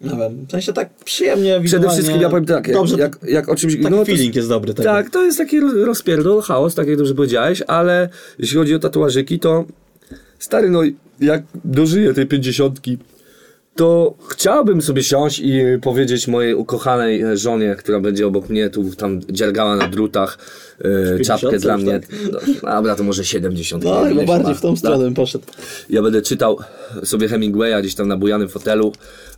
nie wiem, w sensie tak przyjemnie, Przede wszystkim ja powiem tak, jak, dobrze, jak, jak o czymś... taki to- feeling jest dobry tego. Tak, to jest taki roz- rozpierdol, chaos, tak jak dobrze powiedziałeś, ale jeśli chodzi o tatuażyki, to stary, no jak dożyję tej pięćdziesiątki, to chciałbym sobie siąść i powiedzieć mojej ukochanej e, żonie, która będzie obok mnie tu tam dziergała na drutach e, czapkę 50 dla już, mnie. tak? No, dobra, to może 70. No, chyba bardziej ma. w tą Tak. stronę poszedł. Ja będę czytał sobie Hemingwaya gdzieś tam na bujanym fotelu.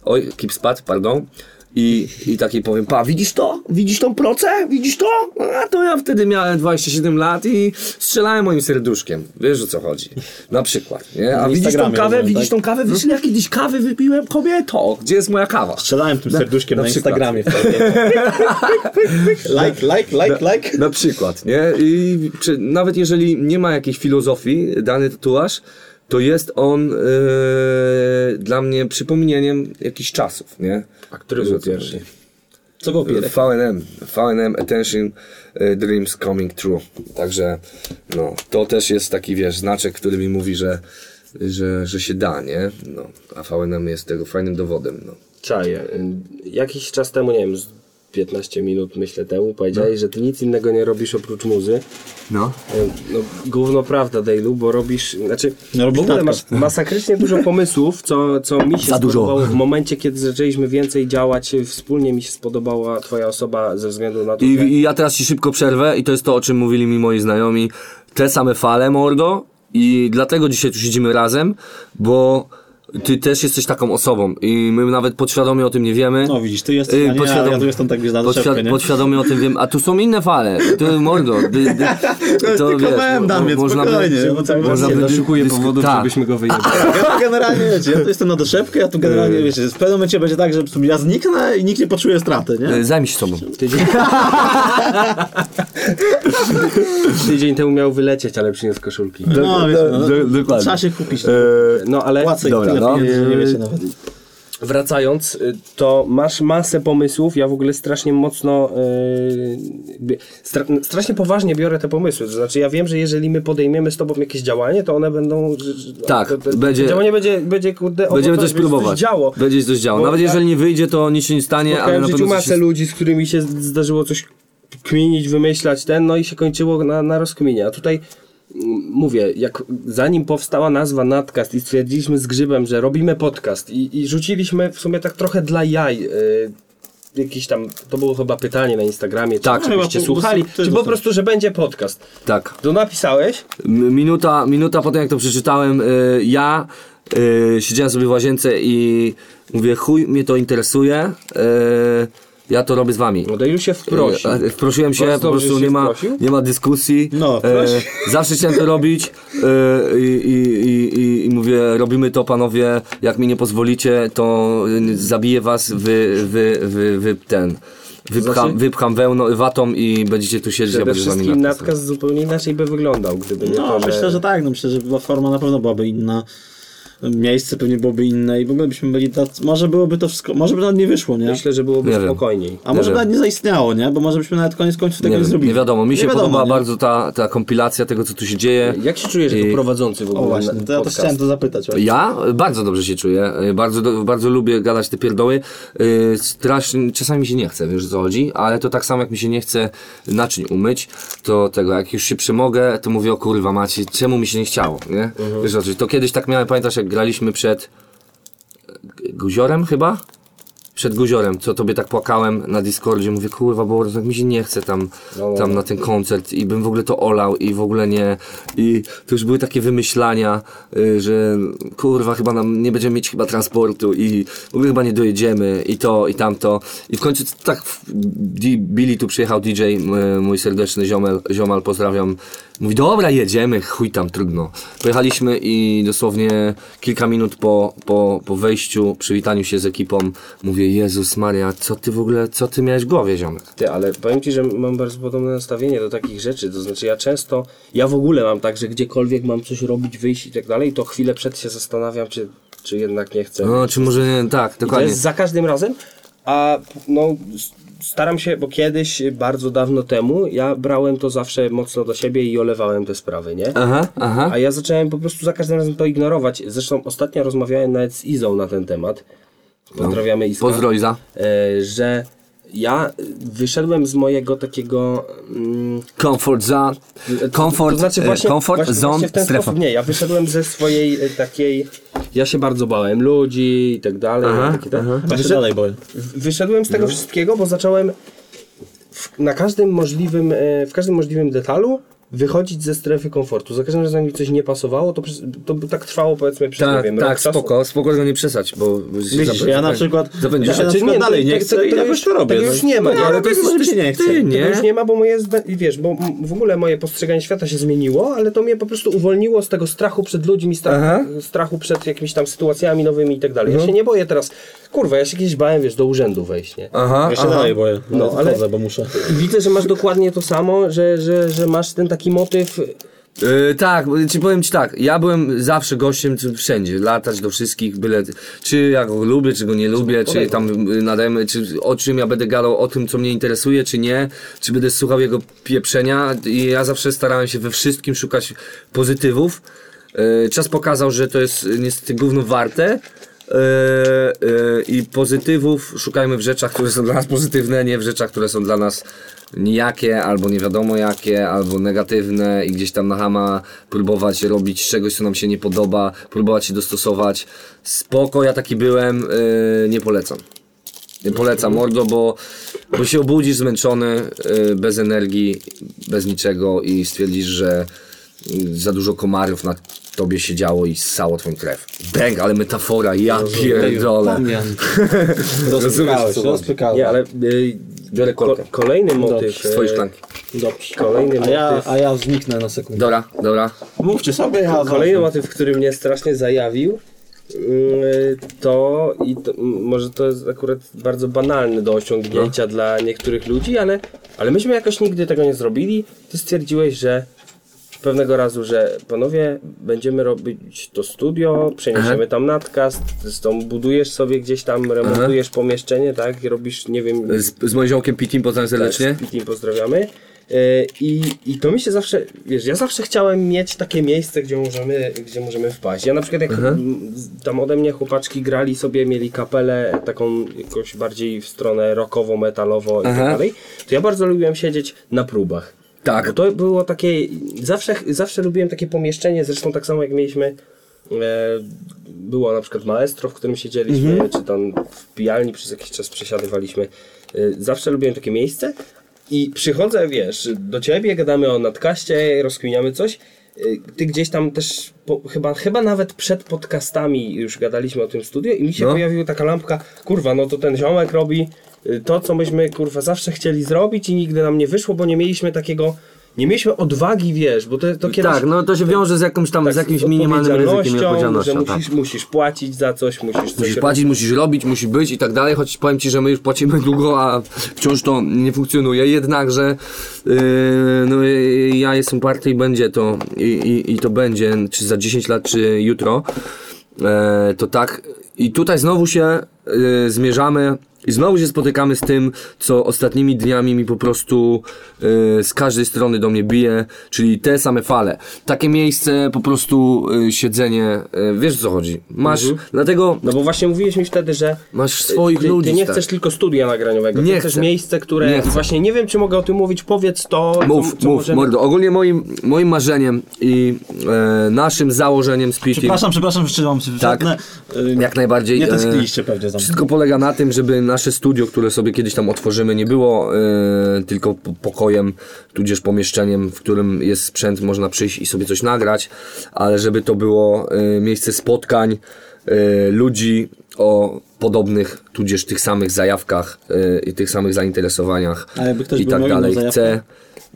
Oj, keep spad, pardon. I, I taki powiem, pa, widzisz to? Widzisz tą procę? Widzisz to? A to ja wtedy miałem 27 lat i strzelałem moim serduszkiem. Wiesz o co chodzi. Na przykład, nie? A Na widzisz tą kawę? Widzisz tak? tą kawę? Wiesz, ile ja kiedyś kawy wypiłem? Kobieto, gdzie jest moja kawa? Strzelałem tym serduszkiem na na, przykład. Instagramie. like, like, like, like. Na przykład, nie? I czy, nawet jeżeli nie ma jakiejś filozofii dany tatuaż, to jest on e, dla mnie przypomnieniem jakichś czasów, nie? A który był pierwszy? Co było pierwsze? VNM, VNM Attention e, Dreams Coming True. Także no, to też jest taki, wiesz, znaczek, który mi mówi, że, że, że się da, nie? No, a VNM jest tego fajnym dowodem, no. Czaję. Jakiś czas temu, nie wiem, z 15 minut myślę temu, powiedziałeś, że ty nic innego nie robisz oprócz muzy. No. Y, No, gówno prawda, Dale'u, bo robisz, znaczy No, robisz w ogóle masz masakrycznie dużo pomysłów, co, co mi się Za dużo. spodobało w momencie, kiedy zaczęliśmy więcej działać y, wspólnie, mi się spodobała twoja osoba ze względu na to, I, że... I ja teraz ci szybko przerwę i to jest to, o czym mówili mi moi znajomi. Te same fale, mordo. I dlatego dzisiaj tu siedzimy razem, bo ty też jesteś taką osobą i my nawet podświadomie o tym nie wiemy. No widzisz, ty jesteś, Yy, a nie, podświadom- ja, tu jestem tak wiesz, na Podświad- podświadomie o tym wiem, a tu są inne fale. To mordo. Dy, dy, To spokojnie, bo cały czas można Nie by- doszukuje dysk- powodów, tak. żebyśmy go wyjebali. Ja tu generalnie, wiecie, ja tu jestem na doszepkę, ja tu generalnie, wiecie, w pewnym momencie będzie tak, że ja zniknę i nikt nie poczuje straty, nie? Y, Zajmij się sobą. Tydzień... Tydzień temu miał wylecieć, ale przyniósł koszulki. No, wiesz, no, do- dokładnie. trzeba się kupić. No ale Płacę dobra, tyle no. pieniędzy, nie wiecie nawet. wracając, y, to masz masę pomysłów. Ja w ogóle strasznie mocno, yy, stra strasznie poważnie biorę te pomysły. To znaczy, ja wiem, że jeżeli my podejmiemy z tobą jakieś działanie, to one będą. Tak, to, to, będzie- To działanie będzie, będzie kurde. Będziemy coś próbować. Coś działo. Będzie coś działo. Bo Nawet ja- jeżeli nie wyjdzie, to nic się nie stanie, ale na pewno masę się... ludzi, z którymi się zdarzyło coś kminić, wymyślać, ten, no i się kończyło na, na rozkminie. A tutaj mm, mówię, jak zanim powstała nazwa Nadcast i stwierdziliśmy z Grzybem, że robimy podcast i, i rzuciliśmy w sumie tak trochę dla jaj y, jakieś tam, to było chyba pytanie na Instagramie, czy Tak. Chyba po- słuchali, czy po prostu, że będzie podcast. Tak. To napisałeś, Minuta, minuta po tym jak to przeczytałem, y, ja y, siedziałem sobie w łazience i mówię, chuj mnie to interesuje, y, ja to robię z wami. no to już się wprosił. E, Wprosiłem się, po prostu nie ma, nie ma dyskusji. No, e, zawsze chciałem to robić e, i, i, i, i, mówię, robimy to panowie, jak mi nie pozwolicie, to y, zabiję was, wy, wy, wy, wy ten. Wypcham, Znaczy- wypcham wełną, watą i będziecie tu siedzieć, ja Przede wami wszystkim. Nadcast zupełnie inaczej by wyglądał, gdyby nie No, to, że... myślę, że tak, no myślę, że była forma na pewno byłaby inna. Miejsce pewnie byłoby inne i w ogóle byśmy byli tacy, może byłoby to wszystko, może by nawet nie wyszło, nie? Myślę, że byłoby Nie wiem. spokojniej. A może Nie by wiem. nawet nie zaistniało, nie? Bo może byśmy nawet koniec końców tego Nie, nie, wiem, zrobili. nie wiadomo, mi się nie wiadomo, podoba nie? bardzo ta, ta kompilacja tego, co tu się dzieje. Jak się czujesz jako I- prowadzący w ogóle O właśnie, to ja też podcast? chciałem to zapytać. właśnie. Ja bardzo dobrze się czuję, y, bardzo, do- bardzo lubię gadać te pierdoły. Y, Strasznie, czasami mi się nie chce, wiesz o co chodzi, ale to tak samo jak mi się nie chce naczyń umyć, to tego, jak już się przemogę, to mówię o kurwa macie, czemu mi się nie chciało, nie? Wiesz o co chodzi, to kiedyś tak miałem, pamiętasz jak graliśmy przed Guziorem chyba? Przed Guziorem, co tobie tak płakałem na Discordzie, mówię kurwa, bo tak mi się nie chce tam, No, no, tam no. na ten koncert i bym w ogóle to olał i w ogóle nie. I to już były takie wymyślania, y, że kurwa chyba nam nie będziemy mieć chyba transportu i w ogóle chyba nie dojedziemy i to i tamto. I w końcu tak Billy tu przyjechał DJ, m- mój serdeczny ziomel, ziomal, pozdrawiam. Mówi, dobra, jedziemy, chuj tam, trudno. Pojechaliśmy i dosłownie kilka minut po, po, po wejściu, przywitaniu się z ekipą, mówię, Jezus Maria, co ty w ogóle, co ty miałeś w głowie, ziomek? Ty, ale powiem ci, że mam bardzo podobne nastawienie do takich rzeczy. To znaczy, ja często, ja w ogóle mam tak, że gdziekolwiek mam coś robić, wyjść i tak dalej, to chwilę przed się zastanawiam, czy, czy jednak nie chcę. No, czy może nie, tak, I to dokładnie. jest za każdym razem, a no staram się, bo kiedyś, bardzo dawno temu, ja brałem to zawsze mocno do siebie i olewałem te sprawy, nie? Aha, aha. A ja zacząłem po prostu za każdym razem to ignorować. Zresztą ostatnio rozmawiałem nawet z Izą na ten temat. Pozdrawiamy Izę. Pozdro Iza. E, że ja wyszedłem z mojego takiego. Mm, Comfort zone, comfort, to znaczy e, właśnie, comfort właśnie, zone, właśnie w ten strefa. sposób. Nie, ja wyszedłem ze swojej e, takiej. Ja się bardzo bałem ludzi i tak dalej. Aha, takie Wyszed, dalej boję. wyszedłem z tego wszystkiego, bo zacząłem w, na każdym możliwym, w każdym możliwym detalu wychodzić ze strefy komfortu. Za każdym razem, jak mi coś nie pasowało, to, to by tak trwało powiedzmy przez nie Tak, wiem, rok tak, czasu. spoko, spoko go nie przesać, bo... Widzisz, ja na przykład- Zapędzisz. Ja na Znaczy, przykład dalej nie tego- chcę tego i jakoś to robię, Tego no. już nie ma, No, nie? ale to jest już nie chce. Tego nie? już nie ma, bo moje, wiesz, bo w ogóle moje postrzeganie świata się zmieniło, ale to mnie po prostu uwolniło z tego strachu przed ludźmi, strachu przed jakimiś tam sytuacjami nowymi i tak dalej. Ja się nie boję teraz, kurwa, ja się kiedyś bałem, wiesz, do urzędu wejść, nie? Aha, Ja się aha. dalej boję, No, no, ale bo muszę. I widzę, że masz dokładnie to samo, że, że, że masz ten taki motyw, Yy, tak, ci powiem ci tak, ja byłem zawsze gościem czy wszędzie, latać do wszystkich, byle, czy ja go lubię, czy go nie lubię, czy tam y, nadajemy, czy o czym ja będę gadał, o tym, co mnie interesuje, czy nie, czy będę słuchał jego pieprzenia i ja zawsze starałem się we wszystkim szukać pozytywów. Yy, czas pokazał, że to jest y, niestety gówno warte. Yy, yy, I pozytywów szukajmy w rzeczach, które są dla nas pozytywne, nie w rzeczach, które są dla nas nijakie, albo nie wiadomo jakie, albo negatywne i gdzieś tam na hama próbować robić czegoś, co nam się nie podoba, próbować się dostosować. Spoko, ja taki byłem, yy, nie polecam. Nie polecam mordo, bo, bo się obudzisz zmęczony, bez energii, bez niczego i stwierdzisz, że za dużo komarów na tobie siedziało i ssało twoją krew. Bęk, ale metafora, ja pierdolę. Rozumiesz, co rozpykałeś. nie, ale y, Biorę ko, kolejny motyw, Z twojej e, szklanki. Dobrze. kolejny A ja, motyw, a ja zniknę na sekundę. Dobra, dobra. Mówcie sobie, ja kolejny motyw, który mnie strasznie zajawił, y, to i to, może to jest akurat bardzo banalne do osiągnięcia dla niektórych ludzi, ale, ale myśmy jakoś nigdy tego nie zrobili. Ty stwierdziłeś, że pewnego razu, że panowie, będziemy robić to studio, przeniesiemy tam nadcast, zresztą budujesz sobie gdzieś tam, remontujesz pomieszczenie, tak, i robisz, nie wiem, Z, z moim ziomkiem Pitim pozdrawiam serdecznie. tak, Pitim pozdrawiamy. E, I, I to mi się zawsze, wiesz, ja zawsze chciałem mieć takie miejsce, gdzie możemy, gdzie możemy wpaść. Ja na przykład jak z- tam ode mnie chłopaczki grali sobie, mieli kapelę taką jakoś bardziej w stronę rockowo, metalowo i tak Aha. dalej, to ja bardzo lubiłem siedzieć na próbach. Tak. Bo to było takie, zawsze, zawsze lubiłem takie pomieszczenie, zresztą tak samo jak mieliśmy, e, było na przykład maestro, w którym siedzieliśmy, czy tam w pijalni przez jakiś czas przesiadywaliśmy. E, zawsze lubiłem takie miejsce i przychodzę, wiesz, do ciebie, gadamy o nadkaście, rozkminiamy coś. E, Ty gdzieś tam też, po, chyba, chyba nawet przed podcastami już gadaliśmy o tym studiu i mi się No. pojawiła taka lampka, kurwa, no to ten ziomek robi to, co myśmy, kurwa, zawsze chcieli zrobić i nigdy nam nie wyszło, bo nie mieliśmy takiego, nie mieliśmy odwagi, wiesz, bo to, to kiedyś... Tak, no to się wiąże z jakimś tam, tak, z jakimś z minimalnym ryzykiem i odpowiedzialnością, że Tak. musisz, musisz płacić za coś, musisz coś Musisz płacić, musisz robić, musisz być i tak dalej, choć powiem Ci, że my już płacimy długo, a wciąż to nie funkcjonuje, jednakże yy, no, yy, ja jestem party i będzie to i, i, i to będzie, czy za 10 lat, czy jutro, e, to tak. I tutaj znowu się yy, zmierzamy i znowu się spotykamy z tym, co ostatnimi dniami mi po prostu yy, z każdej strony do mnie bije, czyli te same fale. Takie miejsce, po prostu yy, siedzenie, yy, wiesz o co chodzi. Masz, dlatego No bo właśnie mówiłeś mi wtedy, że Masz swoich ty, ludzi. ty nie stary. chcesz tylko studia nagraniowego, Nie ty chcesz chcę. miejsce, które Nie właśnie nie wiem, czy mogę o tym mówić, powiedz to, Mów, co, co mów, możemy... mordo. Ogólnie moim, moim marzeniem i e, naszym założeniem z Przepraszam, przepraszam, jeszcze mam się Tak. y, jak najbardziej. Nie e, tęskniliście pewnie za mną. Wszystko polega na tym, żeby nasze studio, które sobie kiedyś tam otworzymy, nie było e, tylko po- pokojem, tudzież pomieszczeniem, w którym jest sprzęt, można przyjść i sobie coś nagrać, ale żeby to było e, miejsce spotkań e, ludzi o podobnych, tudzież tych samych zajawkach i tych samych zainteresowaniach i tak dalej.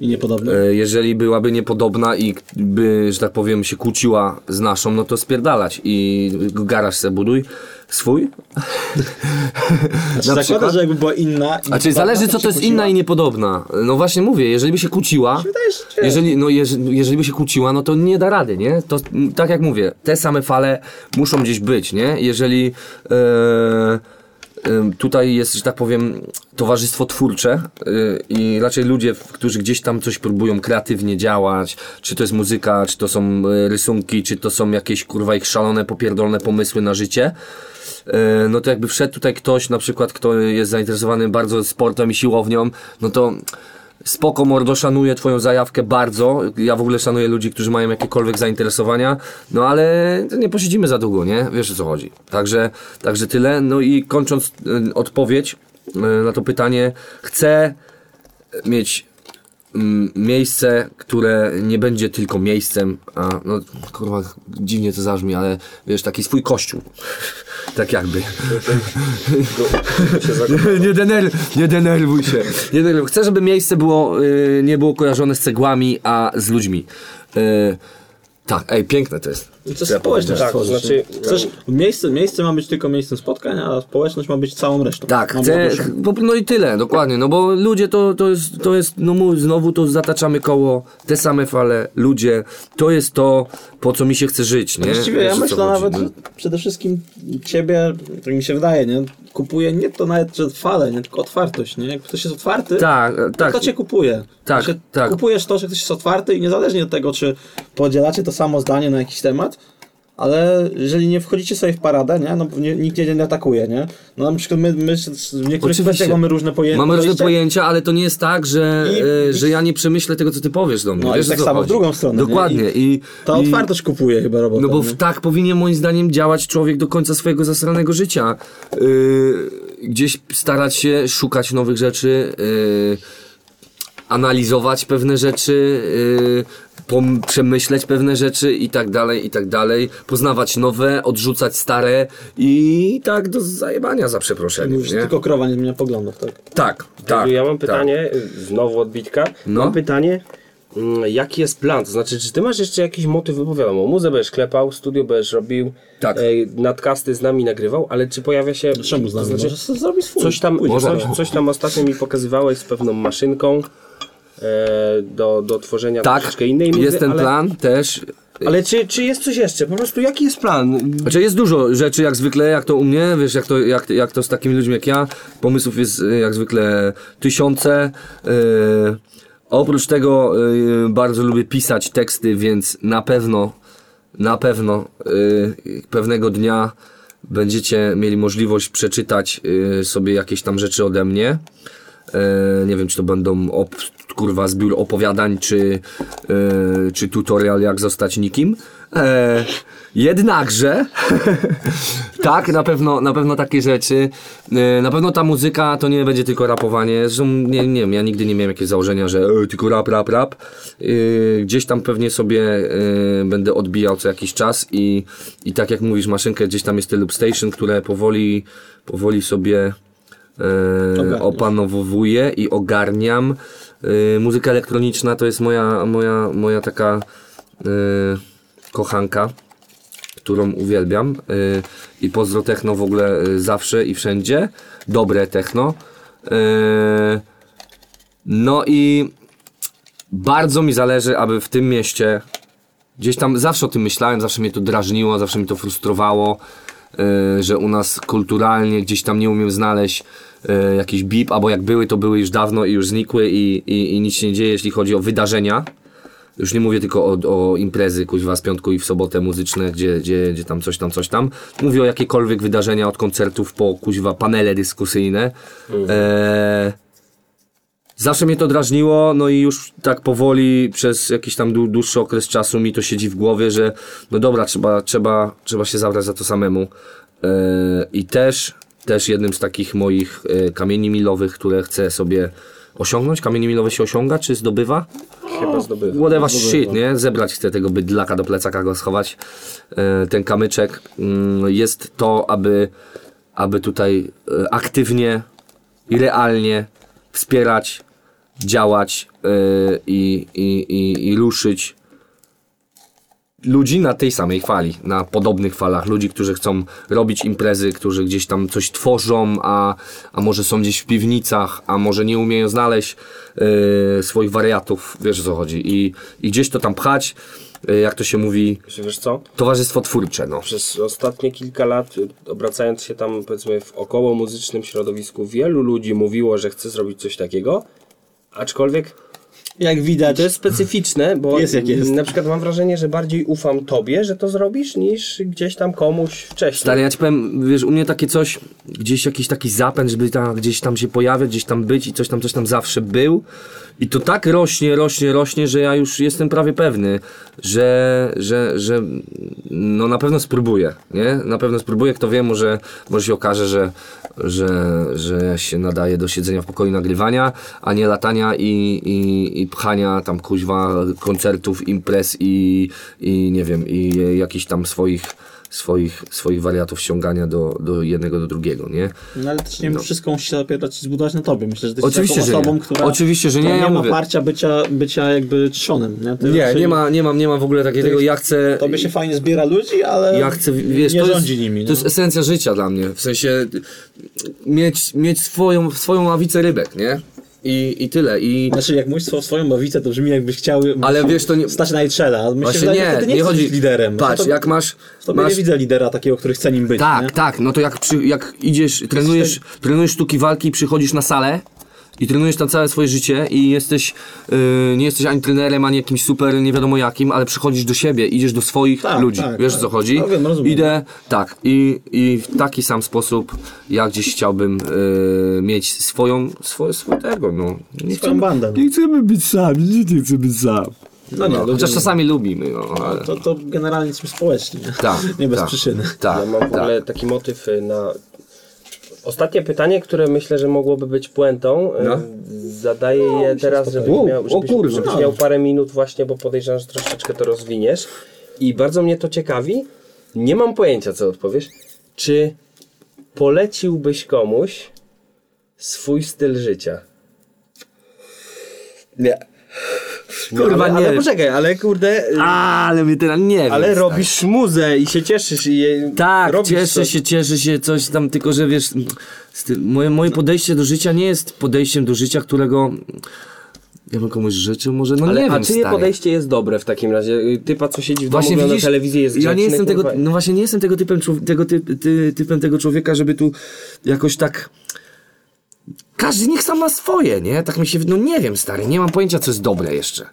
I niepodobne. E, Jeżeli byłaby niepodobna i by, że tak powiem, się kłóciła z naszą, no to spierdalać i garaż se buduj. swój. Znaczy, Na zakłada, przykład? że jakby była inna... i podobna, zależy, co to jest się inna kłóciła? i niepodobna. No właśnie mówię, jeżeli by się kłóciła, jeżeli, no, jeżeli, jeżeli by się kłóciła, no to nie da rady, nie? To tak jak mówię, te same fale muszą gdzieś być, nie? Jeżeli em, tutaj jest, że tak powiem, towarzystwo twórcze y, i raczej ludzie, którzy gdzieś tam coś próbują kreatywnie działać, czy to jest muzyka, czy to są y, rysunki, czy to są jakieś kurwa ich szalone, popierdolone pomysły na życie, y, no to jakby wszedł tutaj ktoś, na przykład, kto jest zainteresowany bardzo sportem i siłownią, no to spoko mordo, szanuję twoją zajawkę bardzo, ja w ogóle szanuję ludzi, którzy mają jakiekolwiek zainteresowania, no ale nie posiedzimy za długo, nie? Wiesz o co chodzi. Także, także tyle, no i kończąc y, odpowiedź y, na to pytanie, chcę mieć miejsce, które nie będzie tylko miejscem, a no kurwa dziwnie to zabrzmi, ale wiesz, taki swój kościół. tak jakby. nie, denerw, nie denerwuj się. Nie denerwuj. Chcę, żeby miejsce było, y, nie było kojarzone z cegłami, a z ludźmi. Y, tak, ej, piękne to jest. To społeczność Tak, tworzysz, znaczy-? Chcesz, miejsce, miejsce ma być tylko miejscem spotkań, a społeczność ma być całą resztą. Tak, chcę, no i tyle, dokładnie, no bo ludzie to, to jest, to jest, no mów, znowu to zataczamy koło, te same fale, ludzie, to jest to, po co mi się chce żyć, nie? Właściwie Wiesz, ja myślę nawet, no. że przede wszystkim ciebie, tak mi się wydaje, nie? Kupuje nie to nawet, że fale, nie? Tylko otwartość, nie? Jak ktoś jest otwarty, Tak, to, tak. to cię kupuje. Tak, Znaczy, tak. Kupujesz to, że ktoś jest otwarty i niezależnie od tego, czy podzielacie to samo zdanie na jakiś temat, ale jeżeli nie wchodzicie sobie w paradę, nie? No nie, nikt cię nie atakuje, nie? No na przykład my, my w niektórych kwestiach mamy różne pojęcia. Mamy różne pojęcia, ale to nie jest tak, że, I- e, że ja nie przemyślę tego, co ty powiesz do mnie. No Wiesz, tak samo w drugą stronę, nie? Dokładnie. I, Ta i, otwartość kupuje chyba robotę. No bo nie? w, tak powinien moim zdaniem działać człowiek do końca swojego zasranego życia. Yy, gdzieś starać się szukać nowych rzeczy, yy, analizować pewne rzeczy, yy, przemyśleć pewne rzeczy i tak dalej, i tak dalej. Poznawać nowe, odrzucać stare i tak do zajebania za przeproszeniem, Mówisz, nie? tylko krowa nie zmienia poglądów, tak? Tak, tak. ja mam tak. pytanie, y, znowu odbitka. No. Mam pytanie, jaki jest plan? To znaczy, czy ty masz jeszcze jakiś motyw, bo wiadomo, muzę będziesz klepał, studio będziesz robił, Tak. e, nadcasty z nami nagrywał, ale czy pojawia się... Czemu z nami? to znaczy, zrobić swój. coś tam, Pójdzie. coś, coś tam ostatnio mi pokazywałeś z pewną maszynką e, do, do tworzenia Tak, troszeczkę innej muzy, jest ten ale, plan też. Ale czy, czy jest coś jeszcze? Po prostu jaki jest plan? Znaczy jest dużo rzeczy jak zwykle, jak to u mnie, wiesz, jak to, jak, jak to z takimi ludźmi jak ja, pomysłów jest y, jak zwykle tysiące. Yy, oprócz tego yy, bardzo lubię pisać teksty, więc na pewno, na pewno yy, pewnego dnia będziecie mieli możliwość przeczytać yy, sobie jakieś tam rzeczy ode mnie. E, nie wiem, czy to będą op, kurwa zbiór opowiadań, czy, e, czy tutorial jak zostać nikim. E, jednakże, tak, na pewno, na pewno takie rzeczy. E, na pewno ta muzyka to nie będzie tylko rapowanie. Zresztą nie, nie wiem, ja nigdy nie miałem jakiegoś założenia, że e, tylko rap, rap, rap. Gdzieś tam pewnie sobie będę odbijał co jakiś czas i, i tak jak mówisz, maszynkę gdzieś tam jest te loop station, które powoli, powoli sobie e, opanowuję i ogarniam. E, muzyka elektroniczna to jest moja, moja, moja taka e, kochanka, którą uwielbiam. I pozdro techno w ogóle zawsze i wszędzie. Dobre techno. No i bardzo mi zależy, aby w tym mieście Gdzieś tam zawsze o tym myślałem, zawsze mnie to drażniło, zawsze mi to frustrowało, że u nas kulturalnie gdzieś tam nie umiem znaleźć yy, jakiś bip, albo jak były, to były już dawno i już znikły i, i, i nic się nie dzieje, jeśli chodzi o wydarzenia. Już nie mówię tylko o, o imprezy, kuźwa, z piątku i w sobotę muzyczne, gdzie, gdzie, gdzie tam coś tam, coś tam. Mówię o jakiekolwiek wydarzenia, od koncertów po, kuźwa, panele dyskusyjne. Eee, Zawsze mnie to drażniło, no i już tak powoli przez jakiś tam dłu- dłuższy okres czasu mi to siedzi w głowie, że no dobra, trzeba, trzeba, trzeba się zabrać za to samemu. Yy, I też, też jednym z takich moich yy, kamieni milowych, które chcę sobie osiągnąć, kamienie milowe się osiąga, czy zdobywa? Chyba zdobywa. Whatever shit, nie? Zebrać chcę tego bydlaka do plecaka, go schować. E, ten kamyczek mm, jest to, aby, aby tutaj aktywnie i realnie wspierać, działać e, i, i, i, ruszyć ludzi na tej samej fali, na podobnych falach, ludzi, którzy chcą robić imprezy, którzy gdzieś tam coś tworzą, a, a może są gdzieś w piwnicach, a może nie umieją znaleźć e, swoich wariatów, wiesz o co chodzi, i, i gdzieś to tam pchać, jak to się mówi, Wiesz co? towarzystwo twórcze, no. Przez ostatnie kilka lat, y, obracając się tam powiedzmy w około muzycznym środowisku, wielu ludzi mówiło, że chce zrobić coś takiego, aczkolwiek Jak widać, to jest specyficzne, bo Jest jak jest. na przykład mam wrażenie, że bardziej ufam tobie, że to zrobisz, niż gdzieś tam komuś wcześniej. Stary, ja ci powiem, wiesz, u mnie takie coś, gdzieś jakiś taki zapęd, żeby tam, gdzieś tam się pojawiać, gdzieś tam być i coś tam, coś tam zawsze był. I to tak rośnie, rośnie, rośnie, że ja już jestem prawie pewny, że, że, że no na pewno spróbuję, nie? Na pewno spróbuję, kto wie, może, może się okaże, że, że, że się nadaje do siedzenia w pokoju nagrywania, a nie latania i, i, i pchania tam kuźwa koncertów, imprez i, i nie wiem, i jakichś tam swoich swoich, swoich wariatów ściągania do, do jednego, do drugiego, nie? no ale też nie wiem, wszystko musi się opierać i zbudować na tobie. Myślę, że ty jesteś Oczywiście, taką że nie. osobą, która, Oczywiście, że nie, ja nie ma mówię. parcia bycia, bycia jakby trzonem. Nie, Ty Nie, raczej- nie ma, nie mam, nie mam w ogóle takiego, ja chcę... Tobie się fajnie zbiera ludzi, ale Ja chcę, wiesz, nie rządzi jest, nimi. to no. jest esencja życia dla mnie. W sensie mieć, mieć swoją, swoją ławicę rybek, nie? I, i tyle. I, Znaczy, jak mówisz swo- swoją bawicę, to brzmi jakbyś chciał Ale wiesz, to nie- stać na Myślę, Właśnie że nie, ty nie, nie chodzi- być liderem. Patrz, to, jak masz... Tobie masz nie widzę lidera takiego, który chce nim być. Tak, nie? tak, no to jak, przy, jak idziesz, trenujesz, trenujesz sztuki walki i przychodzisz na salę i trenujesz tam całe swoje życie i jesteś, yy, nie jesteś ani trenerem, ani jakimś super nie wiadomo jakim, ale przychodzisz do siebie, idziesz do swoich Tak, ludzi, tak, wiesz tak. o co chodzi? No wiem, rozumiem. Idę, tak, i, i w taki sam sposób ja gdzieś chciałbym yy, mieć swoją, swoje, swojego, no. Nie Swoją bandę. no. Nie chcemy być sami, nie, nie chcemy być sam. No nie, No, chociaż czasami lubimy, no, ale... To, to generalnie jesteśmy społeczni. Nie, Tak, nie bez tak, przyczyny. Tak, Ja mam w tak. ogóle taki motyw y, na... Ostatnie pytanie, które myślę, że mogłoby być puentą, y, No. zadaję je teraz, żebyś, miał, O, żebyś, o kurwa. żebyś miał parę minut właśnie, bo podejrzewam, że troszeczkę to rozwiniesz. I bardzo mnie to ciekawi. Nie mam pojęcia, co odpowiesz. Czy poleciłbyś komuś swój styl życia? Nie. Kurwa, ale, nie. Ale poczekaj, ale kurde... y, A, ale mnie teraz nie. Ale stary. robisz muzę i się cieszysz i je, Tak, cieszę to. się, cieszę się, coś tam, tylko że wiesz, tym, moje, moje podejście do życia nie jest podejściem do życia, którego ja bym komuś życzył, może, no Ale, nie a wiem, czyje stary. podejście jest dobre w takim razie? Y, Typa, co siedzi w domu, Właśnie widzisz, telewizję, jest ja nie jestem tego, no właśnie nie jestem tego typem, tego typ, ty, typem tego człowieka, żeby tu jakoś tak każdy niech sam ma swoje, nie? Tak mi się, no nie wiem, stary, nie mam pojęcia, co jest dobre jeszcze.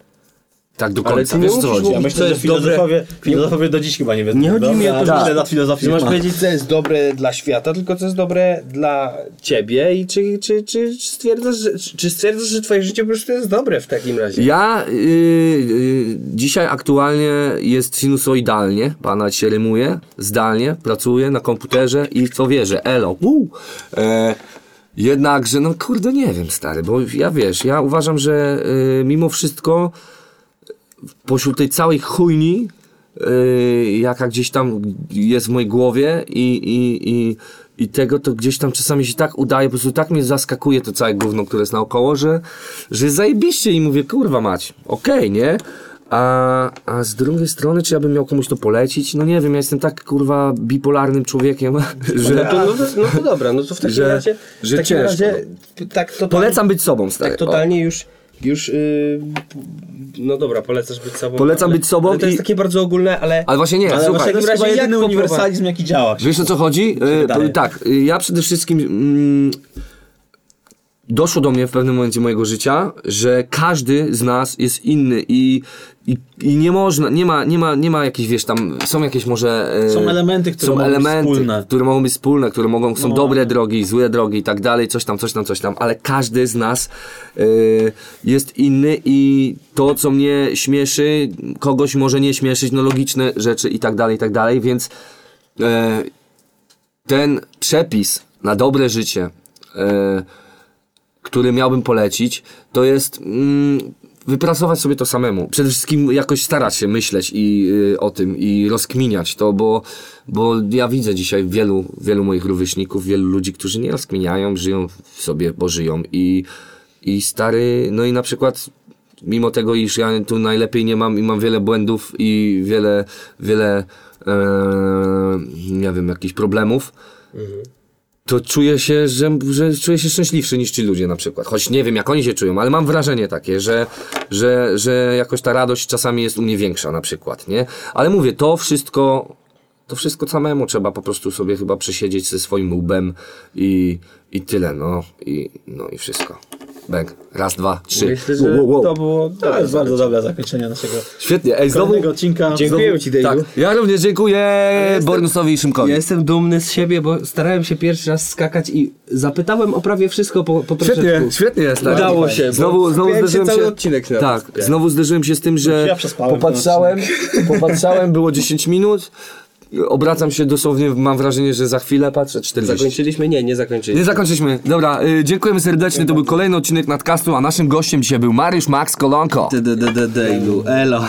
Tak do końca, nie wiesz co chodzi? Ja co myślę, że filozofowie, filozofowie do dziś chyba nie wiedzą. Nie chodzi mi o to, że lat filozofii Ty masz ma. powiedzieć, co jest dobre dla świata, tylko co jest dobre dla ciebie i czy, czy, czy, stwierdzasz, że, czy stwierdzasz, że twoje życie po prostu jest dobre w takim razie? Ja y, y, dzisiaj aktualnie jest sinusoidalnie, pana się rymuje, zdalnie, pracuję na komputerze i w co wierzę, elo. Woo. E, jednakże, no kurde, nie wiem, stary, bo ja wiesz, ja uważam, że y, mimo wszystko pośród tej całej chujni, yy, jaka gdzieś tam jest w mojej głowie i, i, i, i tego to gdzieś tam czasami się tak udaje, po prostu tak mnie zaskakuje to całe gówno, które jest naokoło, że, że zajebiście i mówię, kurwa mać, okej, nie? A, a z drugiej strony, czy ja bym miał komuś to polecić? No nie wiem, ja jestem tak kurwa bipolarnym człowiekiem, że No to, no, to, no to dobra, no to w takim Że- razie, że w takim ciężko. razie tak totalnie, polecam być sobą, stary. tak totalnie już, już yy, no dobra, polecasz być sobą. Polecam ale, być sobą ale to i- jest takie bardzo ogólne, ale... O. Ale właśnie nie, Ale słuchaj. właśnie to jest razie chyba jak jedyny uniwersalizm, jaki działa. Wiesz o co chodzi? Wydaje. tak, e, ja przede wszystkim mm, doszło do mnie w pewnym momencie mojego życia, że każdy z nas jest inny i, i, i nie można, nie ma, nie ma, nie ma jakichś, wiesz, tam są jakieś może... e, Są elementy, które są mogą być elementy, wspólne. które mogą być wspólne, które mogą, są No. dobre drogi, złe drogi i tak dalej, coś tam, coś tam, coś tam, ale każdy z nas e, jest inny i to, co mnie śmieszy, kogoś może nie śmieszyć, no logiczne rzeczy i tak dalej, i tak dalej, więc e, ten przepis na dobre życie, e, który miałbym polecić, to jest mm, wypracować sobie to samemu. Przede wszystkim jakoś starać się myśleć i, y, o tym i rozkminiać to, bo, bo ja widzę dzisiaj wielu, wielu moich rówieśników, wielu ludzi, którzy nie rozkminiają, żyją sobie, bo żyją i, i stary, no i na przykład mimo tego, iż ja tu najlepiej nie mam i mam wiele błędów i wiele, wiele, e, nie wiem, jakichś problemów, to czuję się, że, że czuję się szczęśliwszy niż ci ludzie na przykład. Choć nie wiem, jak oni się czują, ale mam wrażenie takie, że, że, że jakoś ta radość czasami jest u mnie większa na przykład, nie? Ale mówię, to wszystko, to wszystko samemu trzeba po prostu sobie chyba przesiedzieć ze swoim łbem i, i tyle, no. I, no i wszystko. Bęk. Raz, dwa, trzy. Myślę, że Wow, wow, to było... To jest bardzo dobre zakończenie naszego Świetnie. Ej, znowu... kolejnego odcinka. Dziękuję ci, Dejlu. Tak, ja również dziękuję Bornusowi i Szymkowi. Ja jestem dumny z siebie, bo starałem się pierwszy raz skakać i zapytałem o prawie wszystko po, po Świetnie, troszeczku. świetnie jest. Tak. Udało się, Znowu, znowu skupiałem się zderzyłem cały się. odcinek tak, znowu zderzyłem się z tym, że Ja popatrzałem, popatrzałem, było 10 minut. Obracam się dosłownie, mam wrażenie, że za chwilę patrzę 40. Zakończyliśmy? Nie, nie zakończyliśmy. Nie zakończyliśmy. Dobra, y, dziękujemy serdecznie. To był kolejny odcinek nadcastu, a naszym gościem dzisiaj był Mariusz Max Kolonko. Dejlu, elo.